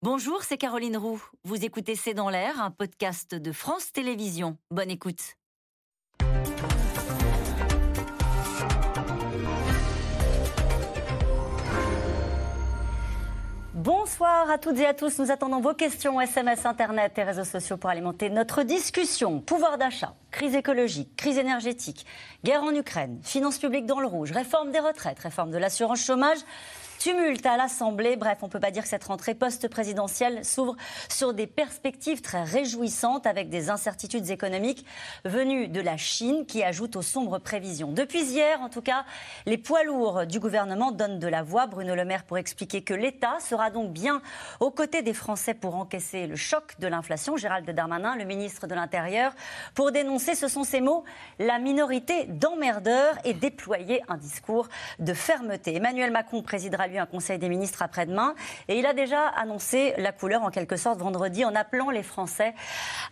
Bonjour, c'est Caroline Roux. Vous écoutez C'est dans l'air, un podcast de France Télévisions. Bonne écoute. Bonsoir à toutes et à tous. Nous attendons vos questions SMS, Internet et réseaux sociaux pour alimenter notre discussion. Pouvoir d'achat, crise écologique, crise énergétique, guerre en Ukraine, finances publiques dans le rouge, réforme des retraites, réforme de l'assurance chômage. Tumulte à l'Assemblée. Bref, on ne peut pas dire que cette rentrée post-présidentielle s'ouvre sur des perspectives très réjouissantes avec des incertitudes économiques venues de la Chine qui ajoutent aux sombres prévisions. Depuis hier, en tout cas, les poids lourds du gouvernement donnent de la voix. Bruno Le Maire pour expliquer que l'État sera donc bien aux côtés des Français pour encaisser le choc de l'inflation. Gérald Darmanin, le ministre de l'Intérieur, pour dénoncer, ce sont ces mots, la minorité d'emmerdeurs et déployer un discours de fermeté. Emmanuel Macron présidera lui un Conseil des ministres après-demain. Et il a déjà annoncé la couleur, en quelque sorte, vendredi, en appelant les Français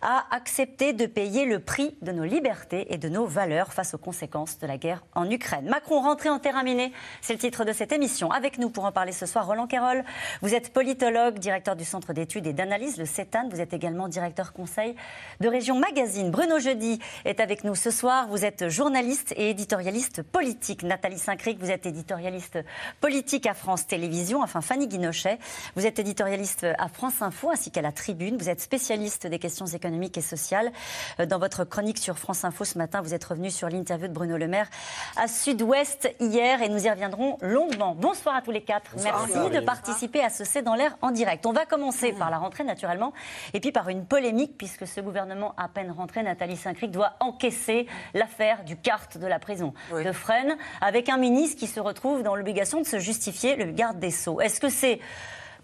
à accepter de payer le prix de nos libertés et de nos valeurs face aux conséquences de la guerre en Ukraine. Macron rentré en terrain miné, c'est le titre de cette émission. Avec nous pour en parler ce soir, Roland Carroll. Vous êtes politologue, directeur du Centre d'études et d'analyse, le CETAN. Vous êtes également directeur conseil de Région Magazine. Bruno Jeudi est avec nous ce soir. Vous êtes journaliste et éditorialiste politique. Nathalie Saint-Cric, vous êtes éditorialiste politique à France France Télévisions. Enfin, Fanny Guinochet, vous êtes éditorialiste à France Info ainsi qu'à la Tribune. Vous êtes spécialiste des questions économiques et sociales. Euh, dans votre chronique sur France Info ce matin, vous êtes revenu sur l'interview de Bruno Le Maire à Sud-Ouest hier et nous y reviendrons longuement. Bonsoir à tous les quatre. Merci de participer à ce C'est dans l'air en direct. On va commencer par la rentrée naturellement et puis par une polémique puisque ce gouvernement à peine rentré, Nathalie Saint-Cric, doit encaisser l'affaire du carte de la prison de Fresnes avec un ministre qui se retrouve dans l'obligation de se justifier le garde des Sceaux. Est-ce que c'est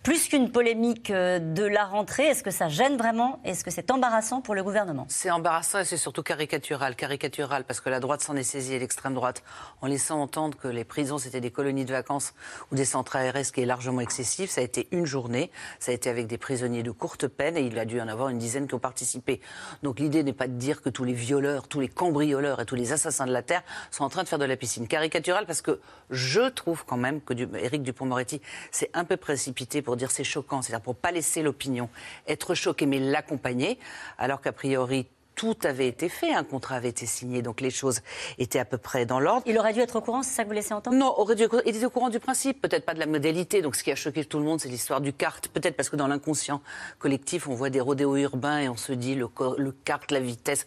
plus qu'une polémique euh, de la rentrée, est-ce que ça gêne vraiment? Est-ce que c'est embarrassant pour le gouvernement? C'est embarrassant et c'est surtout caricatural. Caricatural parce que la droite s'en est saisie et l'extrême droite en laissant entendre que les prisons c'était des colonies de vacances ou des centres ARS qui est largement excessif. Ça a été une journée, ça a été avec des prisonniers de courte peine et il a dû en avoir une dizaine qui ont participé. Donc l'idée n'est pas de dire que tous les violeurs, tous les cambrioleurs et tous les assassins de la terre sont en train de faire de la piscine. Caricatural parce que je trouve quand même que Éric Dupont-Moretti s'est un peu précipité pour pour dire c'est choquant, c'est-à-dire pour pas laisser l'opinion être choquée mais l'accompagner, alors qu'a priori tout avait été fait, un contrat avait été signé, donc les choses étaient à peu près dans l'ordre. Il aurait dû être au courant, c'est ça que vous laissez entendre? Non, aurait dû, il était au courant du principe, peut-être pas de la modalité. Donc ce qui a choqué tout le monde, c'est l'histoire du kart. Peut-être parce que dans l'inconscient collectif, on voit des rodéos urbains et on se dit le, le kart, la vitesse.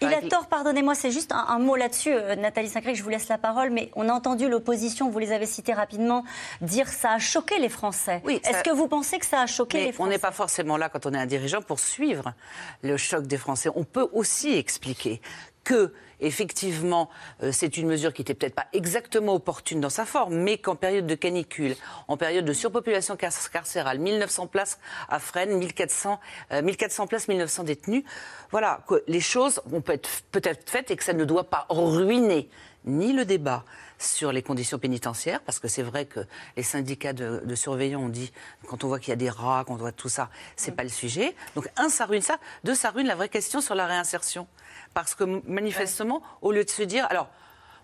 Il, a tort, pardonnez-moi, c'est juste un, mot là-dessus, euh, Nathalie Sacré, je vous laisse la parole, mais on a entendu l'opposition, vous les avez cités rapidement, dire ça a choqué les Français. Oui, Est-ce que vous pensez que ça a choqué les Français On n'est pas forcément là quand on est un dirigeant pour suivre le choc des Français. On peut aussi expliquer que effectivement, euh, c'est une mesure qui n'était peut-être pas exactement opportune dans sa forme, mais qu'en période de canicule, en période de surpopulation carcérale, 1900 places à Fresnes, 1400, 1400 euh, places, 1900 détenus, voilà, que les choses vont peut-être peut faites et que ça ne doit pas ruiner ni le débat sur les conditions pénitentiaires, parce que c'est vrai que les syndicats de, surveillants ont dit, quand on voit qu'il y a des rats, qu'on voit tout ça, c'est n'est pas le sujet. Donc, un, ça ruine ça. Deux, ça ruine la vraie question sur la réinsertion. Parce que manifestement, au lieu de se dire, alors,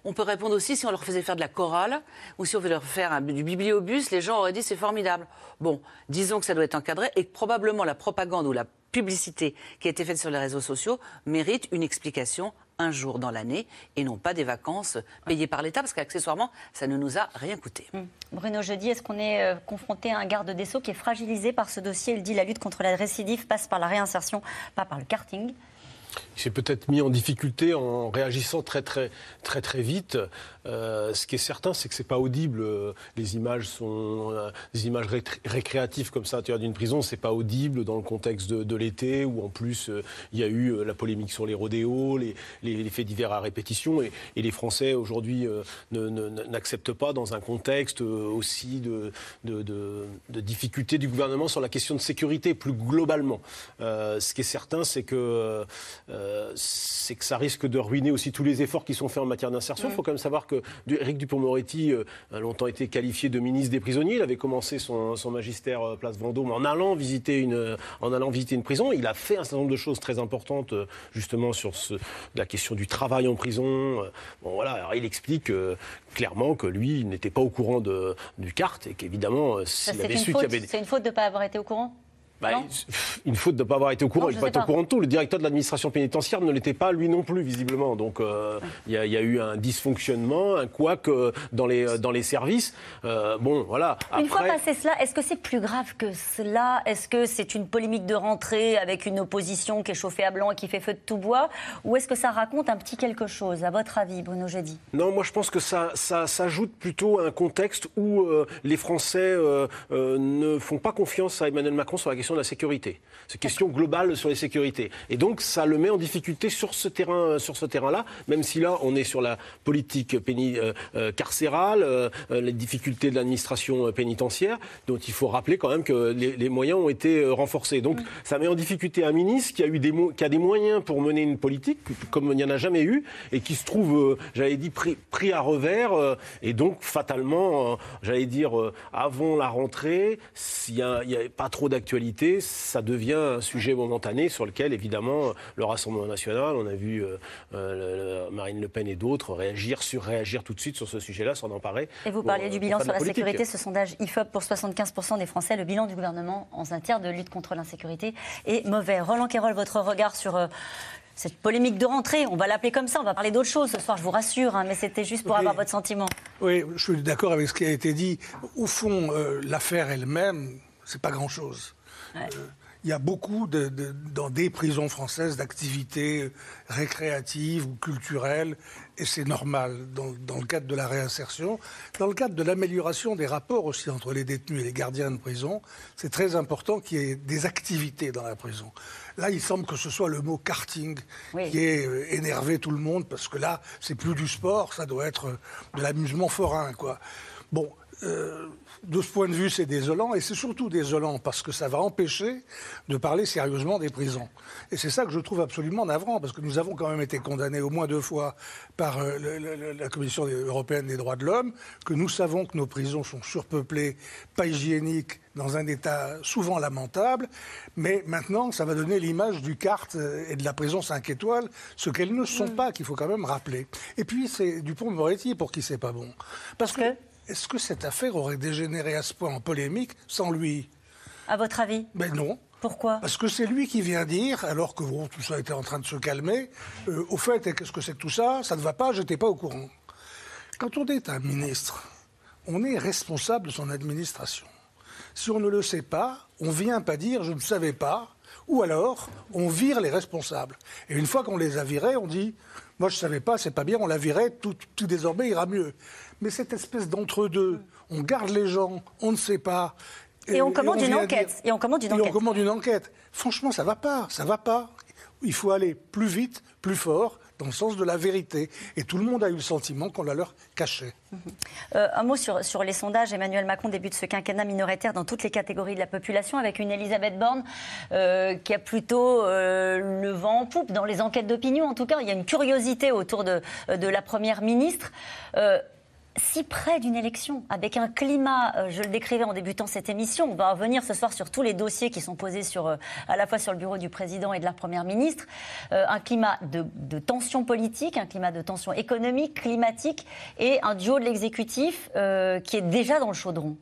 on peut répondre aussi si on leur faisait faire de la chorale ou si on veut leur faire du bibliobus, les gens auraient dit c'est formidable. Bon, disons que ça doit être encadré et que probablement la propagande ou la publicité qui a été faite sur les réseaux sociaux mérite une explication un jour dans l'année et non pas des vacances payées par l'État parce qu'accessoirement, ça ne nous a rien coûté. Hum. Bruno Jeudi, est-ce qu'on est, euh, confronté à un garde des Sceaux qui est fragilisé par ce dossier? Il dit la lutte contre la récidive passe par la réinsertion, pas par le karting. Il s'est peut-être mis en difficulté en réagissant très très très très vite. Euh, ce qui est certain, c'est que c'est pas audible. Les images sont euh, des images récréatives comme ça à l'intérieur d'une prison, c'est pas audible dans le contexte de, l'été où en plus euh, il y a eu la polémique sur les rodéos, les, faits divers à répétition et, les Français aujourd'hui n'acceptent pas dans un contexte aussi de, de, de, difficulté du gouvernement sur la question de sécurité plus globalement. ce qui est certain, c'est que euh, c'est que ça risque de ruiner aussi tous les efforts qui sont faits en matière d'insertion. Il faut quand même savoir que Eric Dupont-Moretti euh, a longtemps été qualifié de ministre des prisonniers. Il avait commencé son, magistère euh, place Vendôme en allant visiter une en allant visiter une prison. Il a fait un certain nombre de choses très importantes justement sur la question du travail en prison. Bon voilà, alors il explique clairement que lui il n'était pas au courant de, du carte et qu'évidemment s'il avait su qu'il y avait c'est une faute de ne pas avoir été au courant? Bah, une faute de ne pas avoir été au courant. Non, il n'est pas au courant de tout. Le directeur de l'administration pénitentiaire ne l'était pas lui non plus, visiblement. Donc euh, il y, a- il y a eu un dysfonctionnement, un couac euh, dans les, dans les services. Euh, bon, voilà. Une fois passé cela, est-ce que c'est plus grave que cela? Est-ce que c'est une polémique de rentrée avec une opposition qui est chauffée à blanc et qui fait feu de tout bois? Ou est-ce que ça raconte un petit quelque chose, à votre avis, Bruno Jeudi Non, moi je pense que ça, ça s'ajoute plutôt à un contexte où les Français ne font pas confiance à Emmanuel Macron sur la question de la sécurité. C'est une question globale sur les sécurités. Et donc ça le met en difficulté sur ce terrain, sur ce terrain-là, même si là on est sur la politique péni- euh, euh, carcérale, euh, les difficultés de l'administration pénitentiaire, dont il faut rappeler quand même que les, les moyens ont été renforcés. Donc ça met en difficulté un ministre qui a eu des qui a des moyens pour mener une politique comme il n'y en a jamais eu et qui se trouve, euh, j'avais dit, pris, pris à revers et donc fatalement, j'allais dire, avant la rentrée, s'il n'y a, a pas trop d'actualité, ça devient un sujet momentané sur lequel évidemment euh, le Rassemblement national, on a vu euh, euh, Marine Le Pen et d'autres réagir, surréagir tout de suite sur ce sujet-là, s'en emparer. Et vous parliez euh, du pour bilan sur la politique. sécurité, ce sondage IFOP pour 75% des Français, le bilan du gouvernement en matière de lutte contre l'insécurité est mauvais. Roland Quérol, votre regard sur euh, cette polémique de rentrée, on va l'appeler comme ça, on va parler d'autre chose ce soir, je vous rassure, hein, mais c'était juste pour Oui. avoir votre sentiment. Oui, je suis d'accord avec ce qui a été dit. Au fond, euh, l'affaire elle-même, c'est pas grand-chose. Il y a beaucoup, de, de- dans des prisons françaises, d'activités récréatives ou culturelles, et c'est normal dans, dans le cadre de la réinsertion. Dans le cadre de l'amélioration des rapports aussi entre les détenus et les gardiens de prison, c'est très important qu'il y ait des activités dans la prison. Là, il semble que ce soit le mot karting Oui. qui ait euh, énervé tout le monde, parce que là, c'est plus du sport, ça doit être euh, de l'amusement forain, quoi. Bon, euh, de ce point de vue, c'est désolant, et c'est surtout désolant parce que ça va empêcher de parler sérieusement des prisons. Et c'est ça que je trouve absolument navrant, parce que nous avons quand même été condamnés au moins deux fois par euh, le- le- le- la Commission européenne des droits de l'homme, que nous savons que nos prisons sont surpeuplées, pas hygiéniques, dans un état souvent lamentable, mais maintenant, ça va donner l'image du CART euh, et de la prison 5 étoiles, ce qu'elles ne sont pas, qu'il faut quand même rappeler. Et puis, c'est Dupont-Moretti pour qui c'est pas bon. Parce que, est-ce que cette affaire aurait dégénéré à ce point en polémique sans lui? À votre avis? Ben non. Pourquoi? Parce que c'est lui qui vient dire, alors que bon, tout ça était en train de se calmer, euh, au fait, qu'est-ce que c'est que tout ça? Ça ne va pas, j'étais pas au courant. Quand on est un ministre, on est responsable de son administration. Si on ne le sait pas, on vient pas dire je ne savais pas, ou alors on vire les responsables. Et une fois qu'on les a virés, on dit moi je ne savais pas, c'est pas bien, on l'a viré, tout, tout désormais ira mieux. Mais cette espèce d'entre-deux, on garde les gens, on ne sait pas. Et on commande une enquête. Et on commande une et enquête. on commande une enquête. Franchement, ça va pas, ça va pas. Il faut aller plus vite, plus fort, dans le sens de la vérité. Et tout le monde a eu le sentiment qu'on la leur cachait. Euh, un mot sur, sur les sondages. Emmanuel Macron débute ce quinquennat minoritaire dans toutes les catégories de la population avec une Elisabeth Borne euh, qui a plutôt euh, poupe dans les enquêtes d'opinion. En tout cas, il y a une curiosité autour de, de la Première ministre. Euh, si près d'une élection, avec un climat, euh, je le décrivais en débutant cette émission, on va revenir ce soir sur tous les dossiers qui sont posés sur, euh, à la fois sur le bureau du président et de la première ministre, Euh, un climat de, de tension politique, un climat de tension économique, climatique, et un duo de l'exécutif euh, qui est déjà dans le chaudron.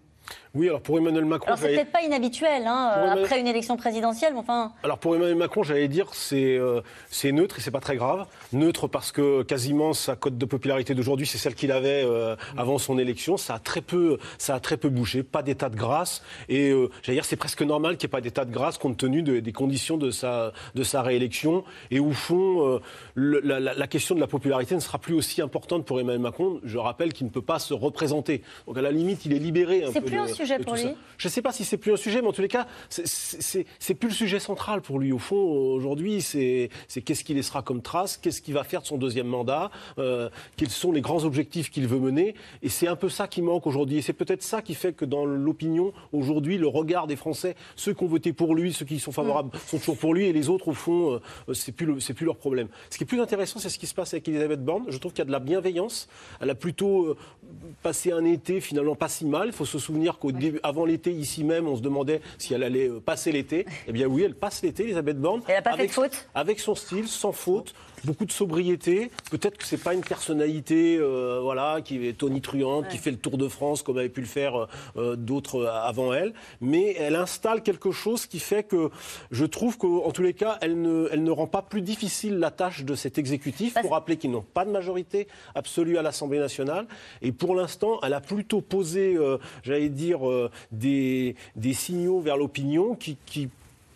Oui, alors pour Emmanuel Macron, Alors c'est peut-être pas inhabituel, hein, Emmanuel- après une élection présidentielle, mais enfin... Alors pour Emmanuel Macron, j'allais dire c'est euh, c'est neutre et c'est pas très grave. Neutre parce que quasiment sa cote de popularité d'aujourd'hui, c'est celle qu'il avait euh, avant son élection. Ça a très peu ça a très peu bougé, pas d'état de grâce et euh, j'allais dire c'est presque normal qu'il n'y ait pas d'état de grâce compte tenu de- des conditions de sa de sa réélection et au fond le- la, question de la popularité ne sera plus aussi importante pour Emmanuel Macron. Je rappelle qu'il ne peut pas se représenter. Donc à la limite, il est libéré un peu plus de- un sujet de pour lui ça. Je ne sais pas si c'est plus un sujet, mais en tous les cas, c'est- plus le sujet central pour lui. Au fond, aujourd'hui, c'est qu'est-ce qu'il laissera comme trace, qu'est-ce qu'il va faire de son deuxième mandat, euh, quels sont les grands objectifs qu'il veut mener. Et c'est un peu ça qui manque aujourd'hui. Et c'est peut-être ça qui fait que dans l'opinion, aujourd'hui, le regard des Français, ceux qui ont voté pour lui, ceux qui sont favorables, sont toujours pour lui, et les autres, au fond, euh, c'est plus, le- c'est plus leur problème. Ce qui est plus intéressant, c'est ce qui se passe avec Elisabeth Borne. Je trouve qu'il y a de la bienveillance. Elle a plutôt euh, passé un été finalement pas si mal. Il faut se souvenir qu'au début, avant l'été, ici même, on se demandait si elle allait euh, passer l'été. Eh bien oui, elle passe l'été, Elisabeth Borne. Elle a pas fait avec, de faute? Avec son style, sans faute. Beaucoup de sobriété. Peut-être que c'est pas une personnalité, euh, voilà, qui est tonitruante, qui fait le Tour de France comme avait pu le faire euh, d'autres avant elle, mais elle installe quelque chose qui fait que je trouve qu'en tous les cas, elle ne, elle ne rend pas plus difficile la tâche de cet exécutif. Pour rappeler qu'ils n'ont pas de majorité absolue à l'Assemblée nationale, et pour l'instant, elle a plutôt posé, euh, j'allais dire, des, des signaux vers l'opinion qui, qui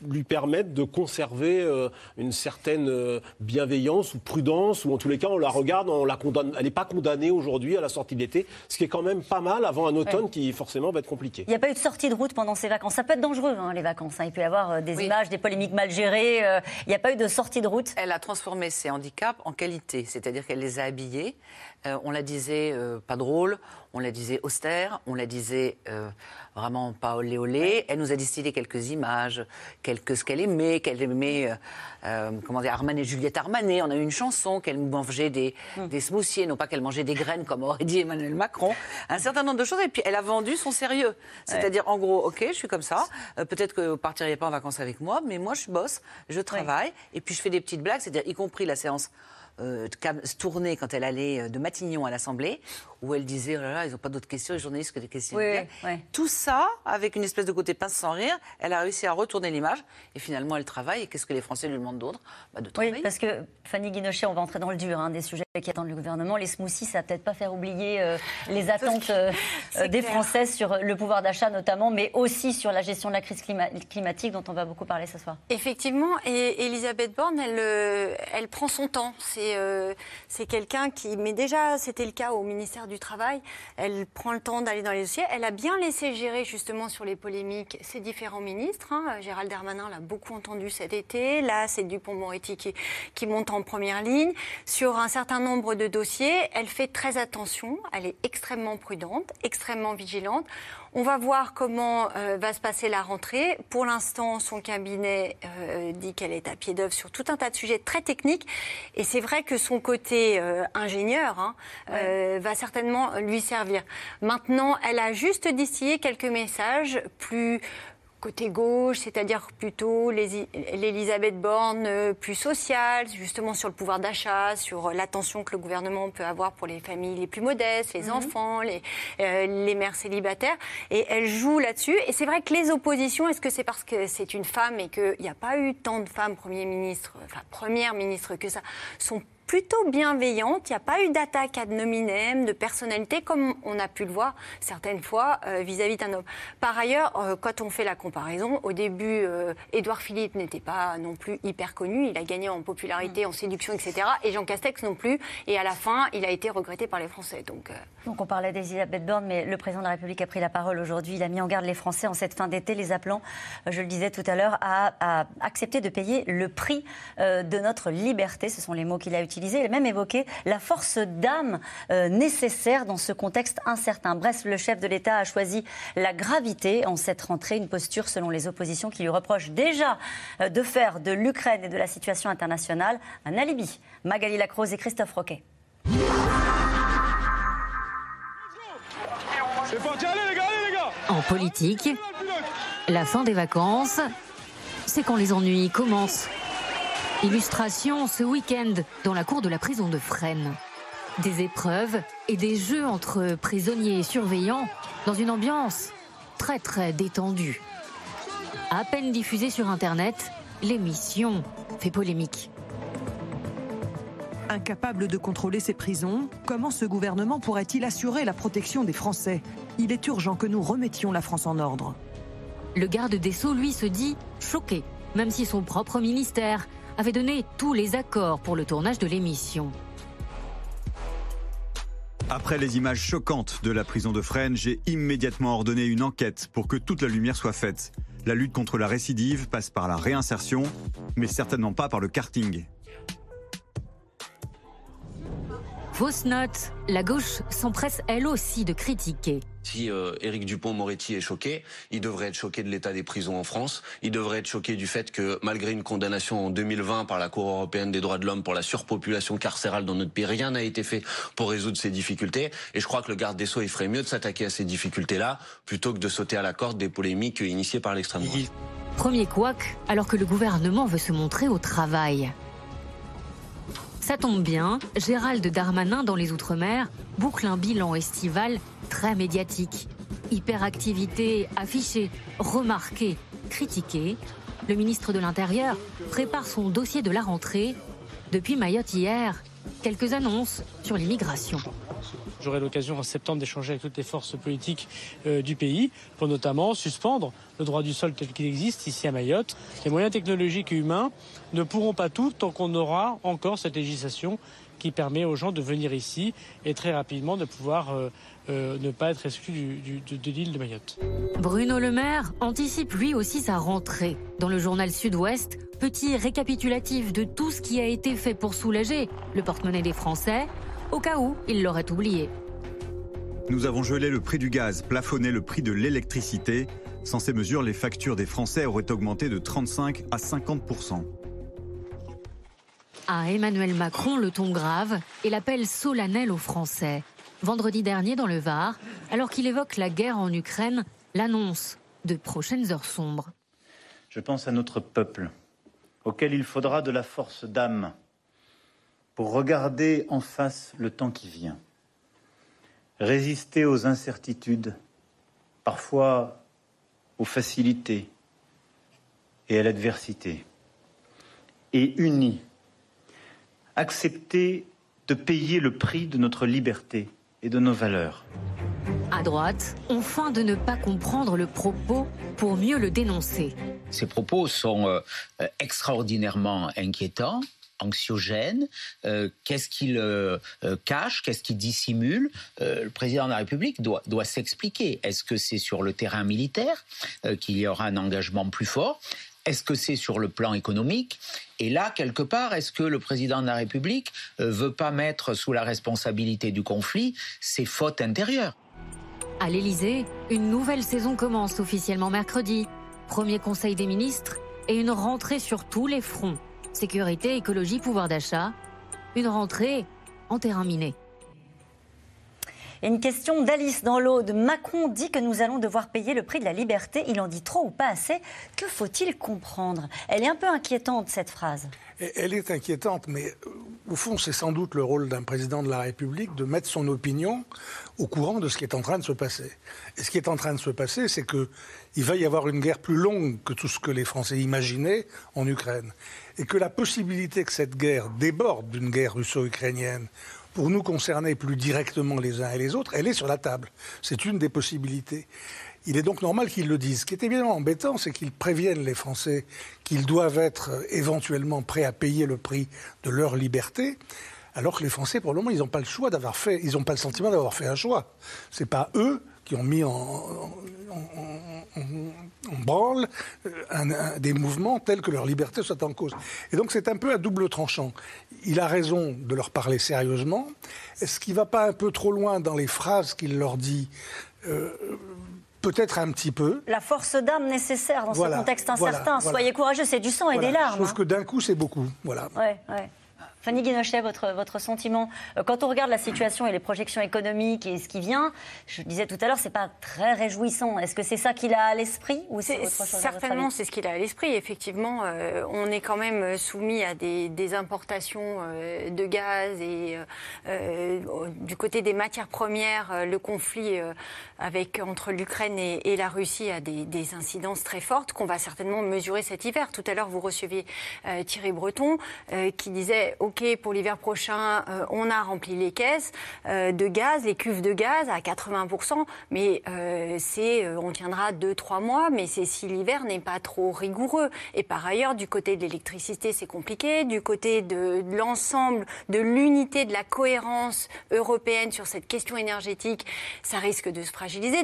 lui permettent de conserver euh, une certaine euh, bienveillance ou prudence, ou en tous les cas, on la regarde, on la condamne, elle n'est pas condamnée aujourd'hui à la sortie de l'été, ce qui est quand même pas mal avant un automne qui forcément va être compliqué. Il n'y a pas eu de sortie de route pendant ces vacances. Ça peut être dangereux, hein, les vacances. Hein. Il peut y avoir euh, des images, des polémiques mal gérées. il n'y a pas eu de sortie de route. Elle a transformé ses handicaps en qualité, c'est-à-dire qu'elle les a habillés. On la disait pas drôle, on la disait austère, on la disait vraiment pas olé olé. Elle nous a distillé quelques images, quelques ce qu'elle aimait, qu'elle aimait, euh, euh, comment dire, Armanet, Juliette Armanet. On a eu une chanson qu'elle mangeait des, mm. des smoothies, non pas qu'elle mangeait des graines comme aurait dit Emmanuel Macron. Un certain nombre de choses. Et puis elle a vendu son sérieux. C'est-à-dire, en gros, ok, je suis comme ça. Euh, peut-être que vous partiriez pas en vacances avec moi, mais moi je bosse, je travaille, et puis je fais des petites blagues, c'est-à-dire y compris la séance euh, tournée quand elle allait euh, de Matignon à l'Assemblée, où elle disait oh là là, ils n'ont pas d'autres questions, les journalistes que des questions. Tout ça, avec une espèce de côté pince sans rire, elle a réussi à retourner l'image. Et finalement, elle travaille. Et qu'est-ce que les Français lui demandent d'autre? Bah, De travailler. Oui, parce que Fanny Guinochet, on va entrer dans le dur hein, des sujets qui attendent le gouvernement. Les smoothies, ça va peut-être pas faire oublier euh, les attentes des Français sur le pouvoir d'achat notamment, mais aussi sur la gestion de la crise climatique dont on va beaucoup parler ce soir. Effectivement, et Elisabeth Borne, elle, elle prend son temps. C'est euh, c'est quelqu'un qui, mais déjà c'était le cas au ministère du Travail, elle prend le temps d'aller dans les dossiers. Elle a bien laissé gérer justement sur les polémiques ses différents ministres. Hein. Gérald Darmanin l'a beaucoup entendu cet été. Là, c'est Dupont-Moretti qui, qui monte en première ligne. Sur un certain nombre de dossiers, elle fait très attention. Elle est extrêmement prudente, extrêmement vigilante. On va voir comment euh, va se passer la rentrée. Pour l'instant, son cabinet euh, dit qu'elle est à pied d'œuvre sur tout un tas de sujets très techniques. Et c'est vrai que son côté euh, ingénieur hein, va certainement lui servir. Maintenant, elle a juste distillé quelques messages plus côté gauche, c'est-à-dire plutôt l'Elisabeth Borne euh, plus sociale, justement sur le pouvoir d'achat, sur l'attention que le gouvernement peut avoir pour les familles les plus modestes, les mhm. enfants, les, euh, les mères célibataires. Et elle joue là-dessus. Et c'est vrai que les oppositions, est-ce que c'est parce que c'est une femme et qu'il n'y a pas eu tant de femmes Premier ministre, enfin Première ministre que ça, sont plutôt bienveillante. Il n'y a pas eu d'attaque ad nominem, de personnalité, comme on a pu le voir certaines fois euh, vis-à-vis d'un homme. Par ailleurs, euh, quand on fait la comparaison, au début, euh, Édouard Philippe n'était pas non plus hyper connu. Il a gagné en popularité, en séduction, etc. Et Jean Castex non plus. Et à la fin, il a été regretté par les Français. Donc, donc on parlait d'Elisabeth Borne, mais le président de la République a pris la parole aujourd'hui. Il a mis en garde les Français en cette fin d'été, les appelant, je le disais tout à l'heure, à, à accepter de payer le prix de notre liberté. Ce sont les mots qu'il a utilisés il a même évoqué la force d'âme euh, nécessaire dans ce contexte incertain. Bref, le chef de l'État a choisi la gravité en cette rentrée, une posture selon les oppositions qui lui reprochent déjà euh, de faire de l'Ukraine et de la situation internationale un alibi. Magali Lacrose et Christophe Roquet. En politique, la fin des vacances, c'est quand les ennuis commencent. Illustration ce week-end dans la cour de la prison de Fresnes. Des épreuves et des jeux entre prisonniers et surveillants dans une ambiance très très détendue. À peine diffusée sur Internet, l'émission fait polémique. Incapable de contrôler ces prisons, comment ce gouvernement pourrait-il assurer la protection des Français? Il est urgent que nous remettions la France en ordre. Le garde des Sceaux, lui, se dit choqué, même si son propre ministère avait donné tous les accords pour le tournage de l'émission. Après les images choquantes de la prison de Fresnes, j'ai immédiatement ordonné une enquête pour que toute la lumière soit faite. La lutte contre la récidive passe par la réinsertion, mais certainement pas par le karting. Fausse note, la gauche s'empresse elle aussi de critiquer. Si euh, Éric Dupont-Moretti est choqué, il devrait être choqué de l'état des prisons en France. Il devrait être choqué du fait que, malgré une condamnation en 2020 par la Cour européenne des droits de l'homme pour la surpopulation carcérale dans notre pays, rien n'a été fait pour résoudre ces difficultés. Et je crois que le garde des Sceaux, il ferait mieux de s'attaquer à ces difficultés-là plutôt que de sauter à la corde des polémiques initiées par l'extrême droite. Premier couac, alors que le gouvernement veut se montrer au travail. Ça tombe bien, Gérald Darmanin dans les Outre-mer boucle un bilan estival très médiatique. Hyperactivité affichée, remarquée, critiquée. Le ministre de l'Intérieur prépare son dossier de la rentrée. Depuis Mayotte hier, quelques annonces sur l'immigration. J'aurai l'occasion en septembre d'échanger avec toutes les forces politiques euh, du pays pour notamment suspendre le droit du sol tel qu'il existe ici à Mayotte. Les moyens technologiques et humains ne pourront pas tout tant qu'on aura encore cette législation qui permet aux gens de venir ici et très rapidement de pouvoir euh, euh, ne pas être exclus de, l'île de Mayotte. Bruno Le Maire anticipe lui aussi sa rentrée. Dans le journal Sud-Ouest, petit récapitulatif de tout ce qui a été fait pour soulager le porte-monnaie des Français, au cas où il l'aurait oublié. Nous avons gelé le prix du gaz, plafonné le prix de l'électricité. Sans ces mesures, les factures des Français auraient augmenté de 35 à 50% À Emmanuel Macron, le ton grave et l'appel solennel aux Français. Vendredi dernier, dans le Var, alors qu'il évoque la guerre en Ukraine, l'annonce de prochaines heures sombres. Je pense à notre peuple, auquel il faudra de la force d'âme pour regarder en face le temps qui vient, résister aux incertitudes, parfois aux facilités et à l'adversité, et unis, accepter de payer le prix de notre liberté et de nos valeurs. À droite, on feint de ne pas comprendre le propos pour mieux le dénoncer. Ces propos sont euh, extraordinairement inquiétants anxiogène euh, Qu'est-ce qu'il euh, euh, cache Qu'est-ce qu'il dissimule Le président de la République doit, doit s'expliquer. Est-ce que c'est sur le terrain militaire qu'il y aura un engagement plus fort? Est-ce que c'est sur le plan économique Et là, quelque part, est-ce que le président de la République veut pas mettre sous la responsabilité du conflit ses fautes intérieures? À l'Élysée, une nouvelle saison commence officiellement mercredi. Premier conseil des ministres et une rentrée sur tous les fronts sécurité, écologie, pouvoir d'achat. Une rentrée en terrain miné. Une question d'Alice dans l'Aude. Macron dit que nous allons devoir payer le prix de la liberté. Il en dit trop ou pas assez Que faut-il comprendre? Elle est un peu inquiétante, cette phrase. Elle est inquiétante, mais euh, au fond, c'est sans doute le rôle d'un président de la République de mettre son opinion au courant de ce qui est en train de se passer. Et ce qui est en train de se passer, c'est qu'il va y avoir une guerre plus longue que tout ce que les Français imaginaient en Ukraine et que la possibilité que cette guerre déborde d'une guerre russo-ukrainienne pour nous concerner plus directement les uns et les autres, elle est sur la table. C'est une des possibilités. Il est donc normal qu'ils le disent. Ce qui est évidemment embêtant, c'est qu'ils préviennent les Français qu'ils doivent être éventuellement prêts à payer le prix de leur liberté, alors que les Français, pour le moment, ils n'ont pas le choix d'avoir fait, ils n'ont pas le sentiment d'avoir fait un choix. C'est pas eux qui ont mis en, branle euh, des mouvements tels que leur liberté soit en cause. Et donc c'est un peu à double tranchant. Il a raison de leur parler sérieusement. Est-ce qu'il ne va pas un peu trop loin dans les phrases qu'il leur dit euh, Peut-être un petit peu? La force d'âme nécessaire dans ce contexte incertain. Soyez courageux, c'est du sang et des larmes. Sauf hein. que d'un coup, c'est beaucoup. Voilà. Ouais, ouais. Fanny Guinochet, votre, votre sentiment euh, Quand on regarde la situation et les projections économiques et ce qui vient, je disais tout à l'heure, c'est pas très réjouissant. Est-ce que c'est ça qu'il a à l'esprit ou c'est Certainement, c'est ce qu'il a à l'esprit. Effectivement, euh, on est quand même soumis à des, importations euh, de gaz et du côté des matières premières, le conflit avec entre l'Ukraine et, la Russie a des, incidences très fortes qu'on va certainement mesurer cet hiver. Tout à l'heure, vous receviez Thierry Breton qui disait OK, pour l'hiver prochain, euh, on a rempli les caisses euh, de gaz, les cuves de gaz à 80%, mais euh, c'est, on tiendra 2-3 mois, mais c'est si l'hiver n'est pas trop rigoureux. Et par ailleurs, du côté de l'électricité, c'est compliqué. Du côté de, l'ensemble, de l'unité, de la cohérence européenne sur cette question énergétique, ça risque de se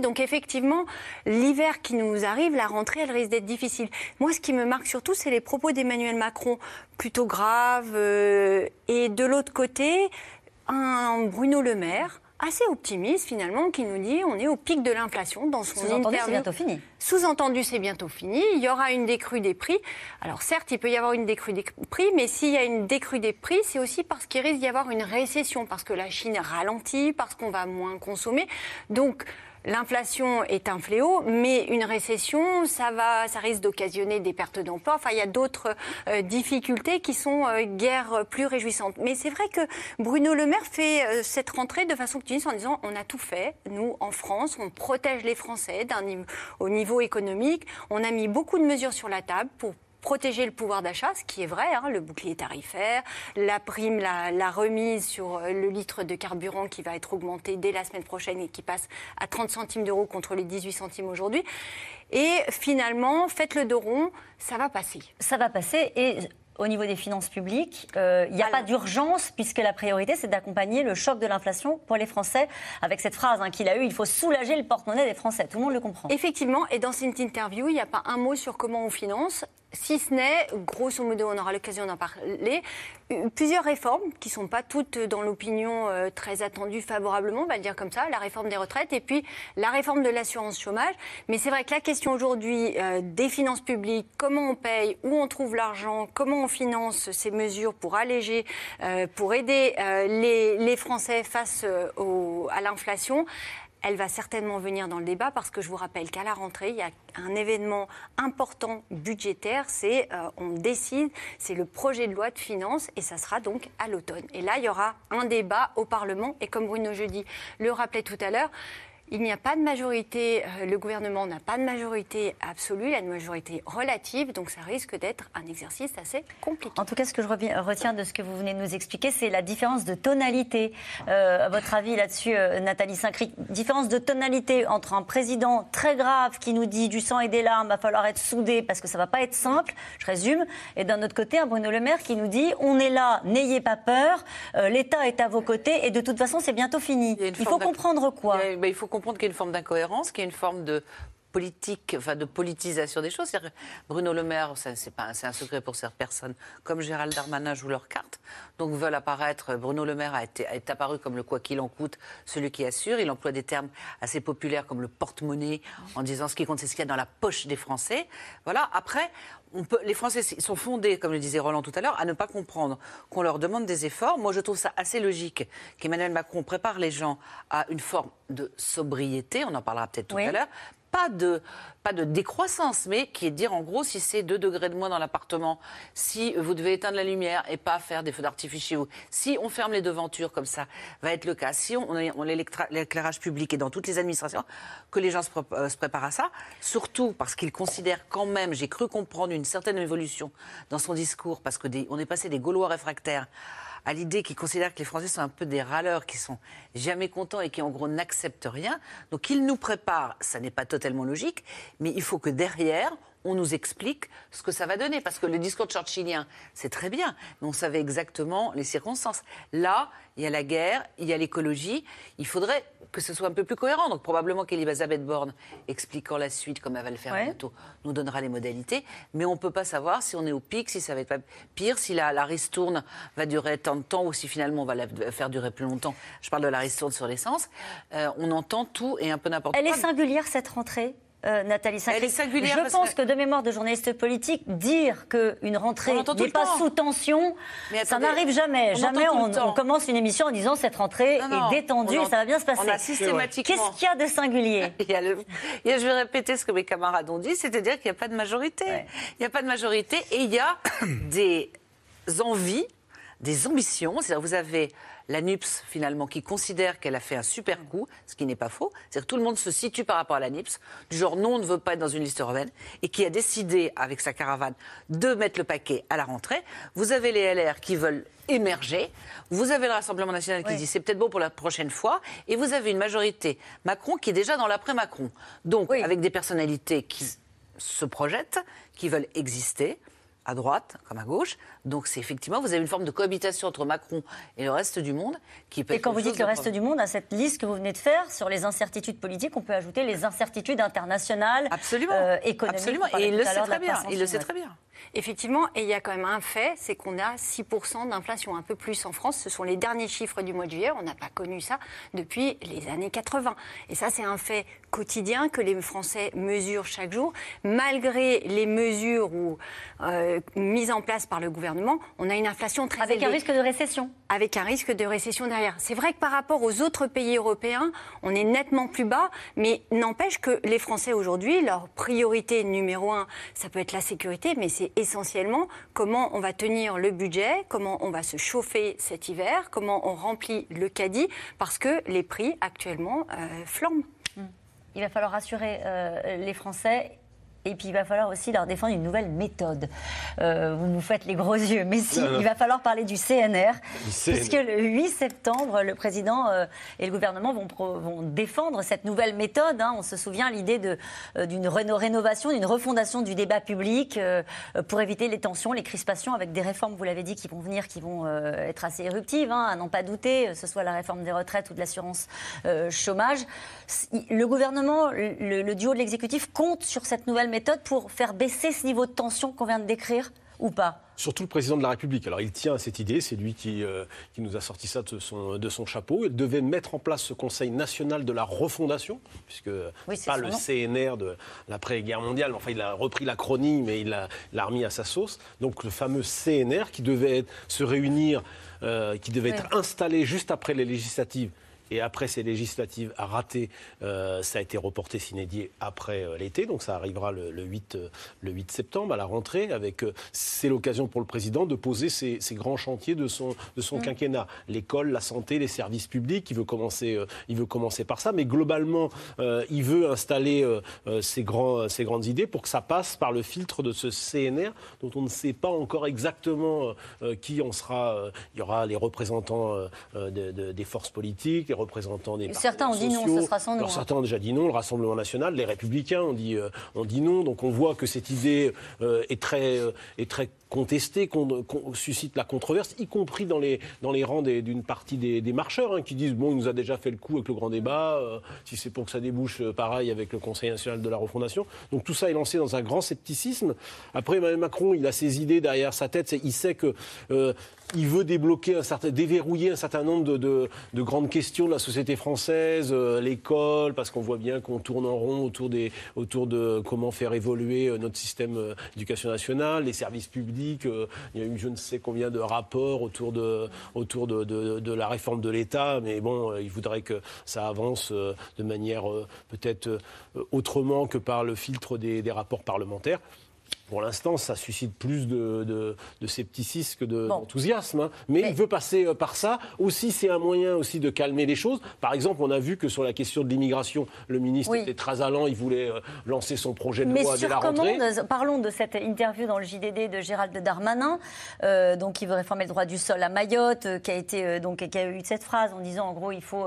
Donc effectivement, l'hiver qui nous arrive, la rentrée, elle risque d'être difficile. Moi, ce qui me marque surtout, c'est les propos d'Emmanuel Macron plutôt graves. Euh, et de l'autre côté, un Bruno Le Maire assez optimiste finalement qui nous dit on est au pic de l'inflation dans son Sous-entendu, c'est bientôt fini. Sous-entendu, c'est bientôt fini. Il y aura une décrue des prix. Alors certes, il peut y avoir une décrue des prix, mais s'il y a une décrue des prix, c'est aussi parce qu'il risque d'y avoir une récession, parce que la Chine ralentit, parce qu'on va moins consommer. Donc l'inflation est un fléau, mais une récession, ça, va, ça risque d'occasionner des pertes d'emplois. Enfin, il y a d'autres euh, difficultés qui sont euh, guère plus réjouissantes. Mais c'est vrai que Bruno Le Maire fait euh, cette rentrée de façon optimiste en disant on a tout fait. Nous, en France, on protège les Français au niveau économique. On a mis beaucoup de mesures sur la table pour protéger le pouvoir d'achat, ce qui est vrai, hein, le bouclier tarifaire, la prime, la, remise sur euh, le litre de carburant qui va être augmenté dès la semaine prochaine et qui passe à 30 centimes d'euros contre les 18 centimes aujourd'hui. Et finalement, faites le dos rond, ça va passer. Ça va passer et au niveau des finances publiques, euh, il n'y a pas d'urgence puisque la priorité c'est d'accompagner le choc de l'inflation pour les Français avec cette phrase hein, qu'il a eue, il faut soulager le porte-monnaie des Français. Tout le monde le comprend. Effectivement, et dans cette interview, il n'y a pas un mot sur comment on finance si ce n'est, grosso modo, on aura l'occasion d'en parler, plusieurs réformes qui ne sont pas toutes dans l'opinion euh, très attendues favorablement, on va le dire comme ça, la réforme des retraites et puis la réforme de l'assurance chômage. Mais c'est vrai que la question aujourd'hui euh, des finances publiques, comment on paye, où on trouve l'argent, comment on finance ces mesures pour alléger, euh, pour aider les, Français face à l'inflation, elle va certainement venir dans le débat parce que je vous rappelle qu'à la rentrée, il y a un événement important budgétaire, c'est euh, on décide, c'est le projet de loi de finances et ça sera donc à l'automne. Et là, il y aura un débat au Parlement et comme Bruno Jeudi le rappelait tout à l'heure, il n'y a pas de majorité, euh, le gouvernement n'a pas de majorité absolue, il a une majorité relative, donc ça risque d'être un exercice assez compliqué. En tout cas, ce que je retiens de ce que vous venez de nous expliquer, c'est la différence de tonalité. Euh, à votre avis là-dessus, euh, Nathalie Saint-Cric, différence de tonalité entre un président très grave qui nous dit du sang et des larmes, va falloir être soudé parce que ça va pas être simple, je résume, et d'un autre côté, un Bruno Le Maire qui nous dit on est là, n'ayez pas peur, l'État est à vos côtés et de toute façon c'est bientôt fini. Il, faut comprendre quoi il faut comprendre qu'il y a une forme d'incohérence, qu'il y a une forme de politique, enfin de politisation des choses. Bruno Le Maire, c'est pas, un secret pour certaines personnes, comme Gérald Darmanin joue leur carte, donc veulent apparaître. Bruno Le Maire a été, est apparu comme le quoi qu'il en coûte, celui qui assure. Il emploie des termes assez populaires comme le porte-monnaie, en disant ce qui compte, c'est ce qu'il y a dans la poche des Français. Voilà. Après, on peut, les Français sont fondés, comme le disait Roland tout à l'heure, à ne pas comprendre qu'on leur demande des efforts. Moi, je trouve ça assez logique qu'Emmanuel Macron prépare les gens à une forme de sobriété. On en parlera peut-être tout à l'heure pas de, pas de décroissance, mais qui est de dire en gros si c'est 2 degrés de moins dans l'appartement, si vous devez éteindre la lumière et pas faire des feux d'artifice chez vous, si on ferme les devantures comme ça va être le cas, si on, on l'éclairage public et dans toutes les administrations, que les gens se, euh, se préparent à ça, surtout parce qu'ils considèrent quand même, j'ai cru comprendre une certaine évolution dans son discours, parce qu'on est passé des Gaulois réfractaires à l'idée qu'ils considèrent que les Français sont un peu des râleurs, qui sont jamais contents et qui en gros n'acceptent rien. Donc ils nous préparent, ça n'est pas totalement logique, mais il faut que derrière, on nous explique ce que ça va donner. Parce que le discours churchillien, c'est très bien, mais on savait exactement les circonstances. Là, il y a la guerre, il y a l'écologie. Il faudrait que ce soit un peu plus cohérent. Donc probablement qu'Elisabeth Borne, expliquant la suite, comme elle va le faire bientôt, nous donnera les modalités. Mais on ne peut pas savoir si on est au pic, si ça va être pire, si la, la ristourne va durer tant de temps ou si finalement on va la faire durer plus longtemps. Je parle de la ristourne sur l'essence. Euh, on entend tout et un peu n'importe quoi. Elle est singulière cette rentrée? Euh, Nathalie Saint Je pense que... de mémoire de journaliste politique, dire qu'une rentrée n'est pas sous tension, ça n'arrive jamais. jamais on, commence une émission en disant cette rentrée est détendue et ça va bien se passer. Qu'est-ce qu'il y a de singulier il y a Je vais répéter ce que mes camarades ont dit, c'est-à-dire qu'il n'y a pas de majorité. Il n'y a pas de majorité et il y a des envies, des ambitions. C'est-à-dire vous avez la NUPS, finalement, qui considère qu'elle a fait un super coup, ce qui n'est pas faux. C'est-à-dire que tout le monde se situe par rapport à la NUPS, du genre non, on ne veut pas être dans une liste européenne, et qui a décidé, avec sa caravane, de mettre le paquet à la rentrée. Vous avez les LR qui veulent émerger. Vous avez le Rassemblement national qui dit c'est peut-être beau pour la prochaine fois. Et vous avez une majorité Macron qui est déjà dans l'après-Macron. Donc, avec des personnalités qui se projettent, qui veulent exister à droite comme à gauche. Donc c'est effectivement, vous avez une forme de cohabitation entre Macron et le reste du monde qui peut Et quand vous dites le reste du monde, à cette liste que vous venez de faire sur les incertitudes politiques, on peut ajouter les incertitudes internationales, Absolument. Euh, économiques. Absolument. Et il le sait très bien. Il le sait très bien. Effectivement, et il y a quand même un fait, c'est qu'on a 6% d'inflation, un peu plus en France. Ce sont les derniers chiffres du mois de juillet. On n'a pas connu ça depuis les années 80. Et ça, c'est un fait quotidien que les Français mesurent chaque jour. Malgré les mesures ou, euh, mises en place par le gouvernement, on a une inflation très Avec élevée. un risque de récession. Avec un risque de récession derrière. C'est vrai que par rapport aux autres pays européens, on est nettement plus bas, mais n'empêche que les Français aujourd'hui, leur priorité numéro un, ça peut être la sécurité, mais c'est essentiellement comment on va tenir le budget, comment on va se chauffer cet hiver, comment on remplit le caddie, parce que les prix actuellement euh, flambent. Il va falloir rassurer euh, les Français. Et puis il va falloir aussi leur défendre une nouvelle méthode. Euh, vous nous faites les gros yeux, mais si, Non, non. il va falloir parler du CNR, puisque le 8 septembre, le président euh, et le gouvernement vont, défendre cette nouvelle méthode. hein. On se souvient l'idée euh, d'une réno- rénovation, d'une refondation du débat public euh, pour éviter les tensions, les crispations, avec des réformes, vous l'avez dit, qui vont venir, qui vont euh, être assez éruptives, hein, à n'en pas douter, que ce soit la réforme des retraites ou de l'assurance chômage. Le gouvernement, le, le duo de l'exécutif compte sur cette nouvelle méthode pour faire baisser ce niveau de tension qu'on vient de décrire ou pas? Surtout le président de la République. Alors il tient à cette idée, c'est lui qui, euh, qui nous a sorti ça de son, de son chapeau. Il devait mettre en place ce Conseil national de la refondation, puisque Oui, pas le nom. CNR de l'après-guerre mondiale, enfin il a repris l'acronyme et il l'a l'a remis à sa sauce. Donc le fameux CNR qui devait être- se réunir, euh, qui devait Oui. être installé juste après les législatives. Et après ces législatives ratées, euh, ça a été reporté s'inédié après euh, l'été, donc ça arrivera le, le 8, euh, le 8 septembre à la rentrée. Avec, euh, c'est l'occasion pour le président de poser ses, ses grands chantiers de son, de son quinquennat, l'école, la santé, les services publics. Il veut commencer, euh, il veut commencer par ça, mais globalement, euh, il veut installer euh, euh, ses, grands, ses grandes idées pour que ça passe par le filtre de ce CNR dont on ne sait pas encore exactement euh, qui en sera. euh, il y aura les représentants euh, euh, de- de- des forces politiques, les représentants des Certains ont dit non, sociaux. ce sera sans nous, Alors, hein. certains ont déjà dit non, le Rassemblement national, les Républicains ont dit, euh, ont dit non. Donc on voit que cette idée euh, est très, euh, est très contestée, qu'on suscite la controverse, y compris dans les, dans les rangs d'une partie des, des marcheurs hein, qui disent bon, il nous a déjà fait le coup avec le grand débat. si c'est pour que ça débouche, pareil avec le Conseil national de la refondation. Donc tout ça est lancé dans un grand scepticisme. Après, Emmanuel Macron, il a ses idées derrière sa tête. Il sait que il veut débloquer un certain, déverrouiller un certain nombre de, de- de grandes questions de la société française, euh, l'école, parce qu'on voit bien qu'on tourne en rond autour, de comment faire évoluer euh, notre système euh, d'éducation nationale, les services publics. euh, il y a eu je ne sais combien de rapports autour de, la réforme de l'État, mais bon, euh, il voudrait que ça avance euh, de manière euh, peut-être euh, autrement que par le filtre des rapports parlementaires. Pour l'instant, ça suscite plus de, de- de scepticisme que de- Bon. d'enthousiasme. hein. Mais, il veut passer euh, par ça. Aussi, c'est un moyen aussi de calmer les choses. Par exemple, on a vu que sur la question de l'immigration, le ministre Oui. était très allant. Il voulait euh, lancer son projet de Mais loi dès sur la rentrée. parlons de cette interview dans le JDD de Gérald Darmanin, euh, donc qui veut réformer le droit du sol à Mayotte, euh, qui a été euh, donc qui a eu cette phrase en disant en gros il faut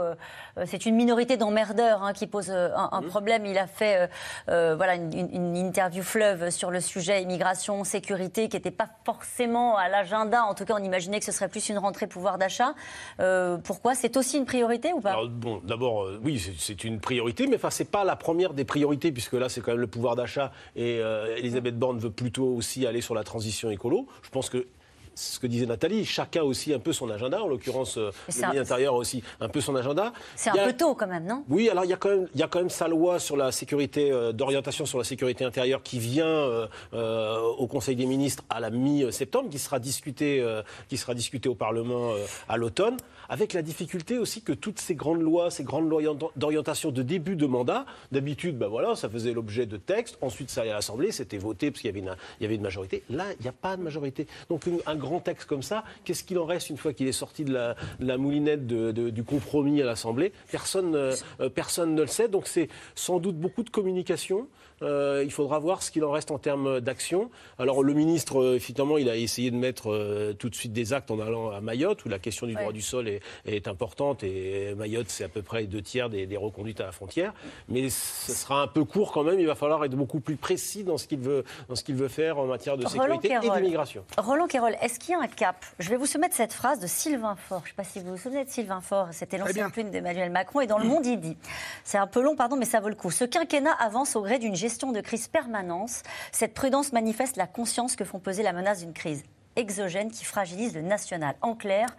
c'est une minorité d'emmerdeurs hein, qui pose un, un problème. Il a fait voilà une, une- une interview fleuve sur le sujet immigration, sécurité, qui n'était pas forcément à l'agenda. En tout cas, on imaginait que ce serait plus une rentrée pouvoir d'achat. Euh, pourquoi? C'est aussi une priorité ou pas? Bon, d'abord, euh, oui, c'est- c'est une priorité, mais enfin, c'est pas la première des priorités, puisque là, c'est quand même le pouvoir d'achat. Et euh, Elisabeth Borne veut plutôt aussi aller sur la transition écolo. Je pense que ce que disait Nathalie, chacun a aussi un peu son agenda. En l'occurrence, euh, le ministre intérieur a aussi un peu son agenda. C'est un peu tôt quand même, non? Oui, alors il y a quand même, il y a quand même sa loi sur la sécurité, euh, d'orientation sur la sécurité intérieure qui vient euh, euh, au Conseil des ministres à la mi-septembre, qui sera discutée, qui sera discutée au Parlement à l'automne, avec la difficulté aussi que toutes ces grandes lois, ces grandes lois d'orientation de début de mandat, d'habitude, ben voilà, ça faisait l'objet de textes, ensuite ça allait à l'Assemblée, c'était voté parce qu'il y avait une, il y avait une majorité. Là, il n'y a pas de majorité. Donc une- un grand texte comme ça, qu'est-ce qu'il en reste une fois qu'il est sorti de la, de la moulinette de- de- du compromis à l'Assemblée? Personne, euh, euh, personne ne le sait. Donc c'est sans doute beaucoup de communication. Euh, il faudra voir ce qu'il en reste en termes d'action. Alors le ministre, euh, effectivement, il a essayé de mettre euh, tout de suite des actes en allant à Mayotte, où la question du droit Ouais. du sol est, est importante. Et Mayotte, c'est à peu près deux tiers des, des reconduites à la frontière. Mais ce sera un peu court quand même. Il va falloir être beaucoup plus précis dans ce qu'il veut, dans ce qu'il veut faire en matière de Roland sécurité et d'immigration. Roland Quérol, est-ce est-ce qu'il y a un cap? Je vais vous soumettre cette phrase de Sylvain Faure. Je ne sais pas si vous vous souvenez de Sylvain Faure. C'était l'ancien plume d'Emmanuel Macron. Et dans Le Monde, il dit c'est un peu long, pardon, mais ça vaut le coup. Ce quinquennat avance au gré d'une gestion de crise permanente. Cette prudence manifeste la conscience que font peser la menace d'une crise exogène qui fragilise le national. En clair,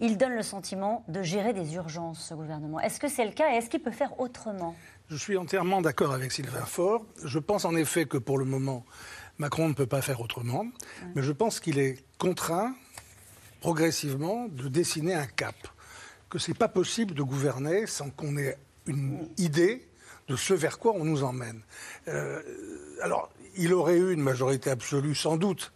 il donne le sentiment de gérer des urgences, ce gouvernement. Est-ce que c'est le cas et est-ce qu'il peut faire autrement? Je suis entièrement d'accord avec Sylvain Faure. Je pense en effet que pour le moment, Macron ne peut pas faire autrement, mais je pense qu'il est contraint progressivement de dessiner un cap, que ce n'est pas possible de gouverner sans qu'on ait une idée de ce vers quoi on nous emmène. Euh, alors, il aurait eu une majorité absolue, sans doute,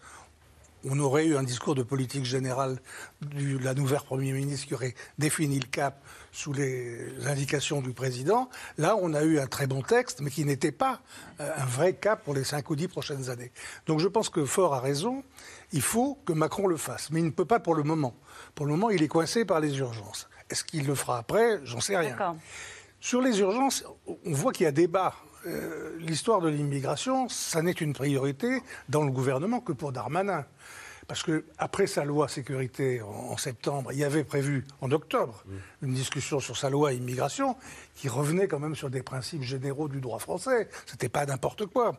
on aurait eu un discours de politique générale de la nouvelle Premier ministre qui aurait défini le cap sous les indications du président. Là, on a eu un très bon texte, mais qui n'était pas euh, un vrai cap pour les cinq ou dix prochaines années. Donc je pense que Fort a raison. Il faut que Macron le fasse. Mais il ne peut pas pour le moment. Pour le moment, il est coincé par les urgences. Est-ce qu'il le fera après? J'en sais rien. Sur les urgences, on voit qu'il y a débat. Euh, l'histoire de l'immigration, ça n'est une priorité dans le gouvernement que pour Darmanin. Parce que après sa loi sécurité en, septembre, il y avait prévu en octobre une discussion sur sa loi immigration qui revenait quand même sur des principes généraux du droit français. C'était pas n'importe quoi.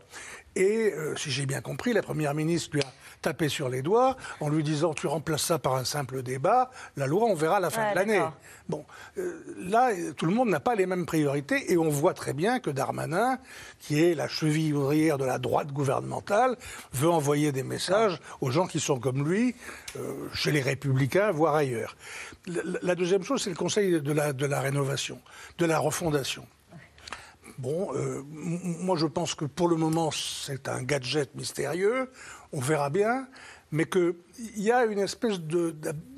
Et euh, si j'ai bien compris, la première ministre lui a tapé sur les doigts en lui disant tu remplaces ça par un simple débat, la loi on verra à la fin de l'année. Bon, euh, là tout le monde n'a pas les mêmes priorités et on voit très bien que Darmanin, qui est la cheville ouvrière de la droite gouvernementale, veut envoyer des messages aux gens qui sont comme lui, euh, chez les républicains, voire ailleurs. La, deuxième chose, c'est le Conseil de la, de la rénovation, de la refondation. Bon, euh, moi je pense que pour le moment c'est un gadget mystérieux, on verra bien, mais qu'il y a une espèce de,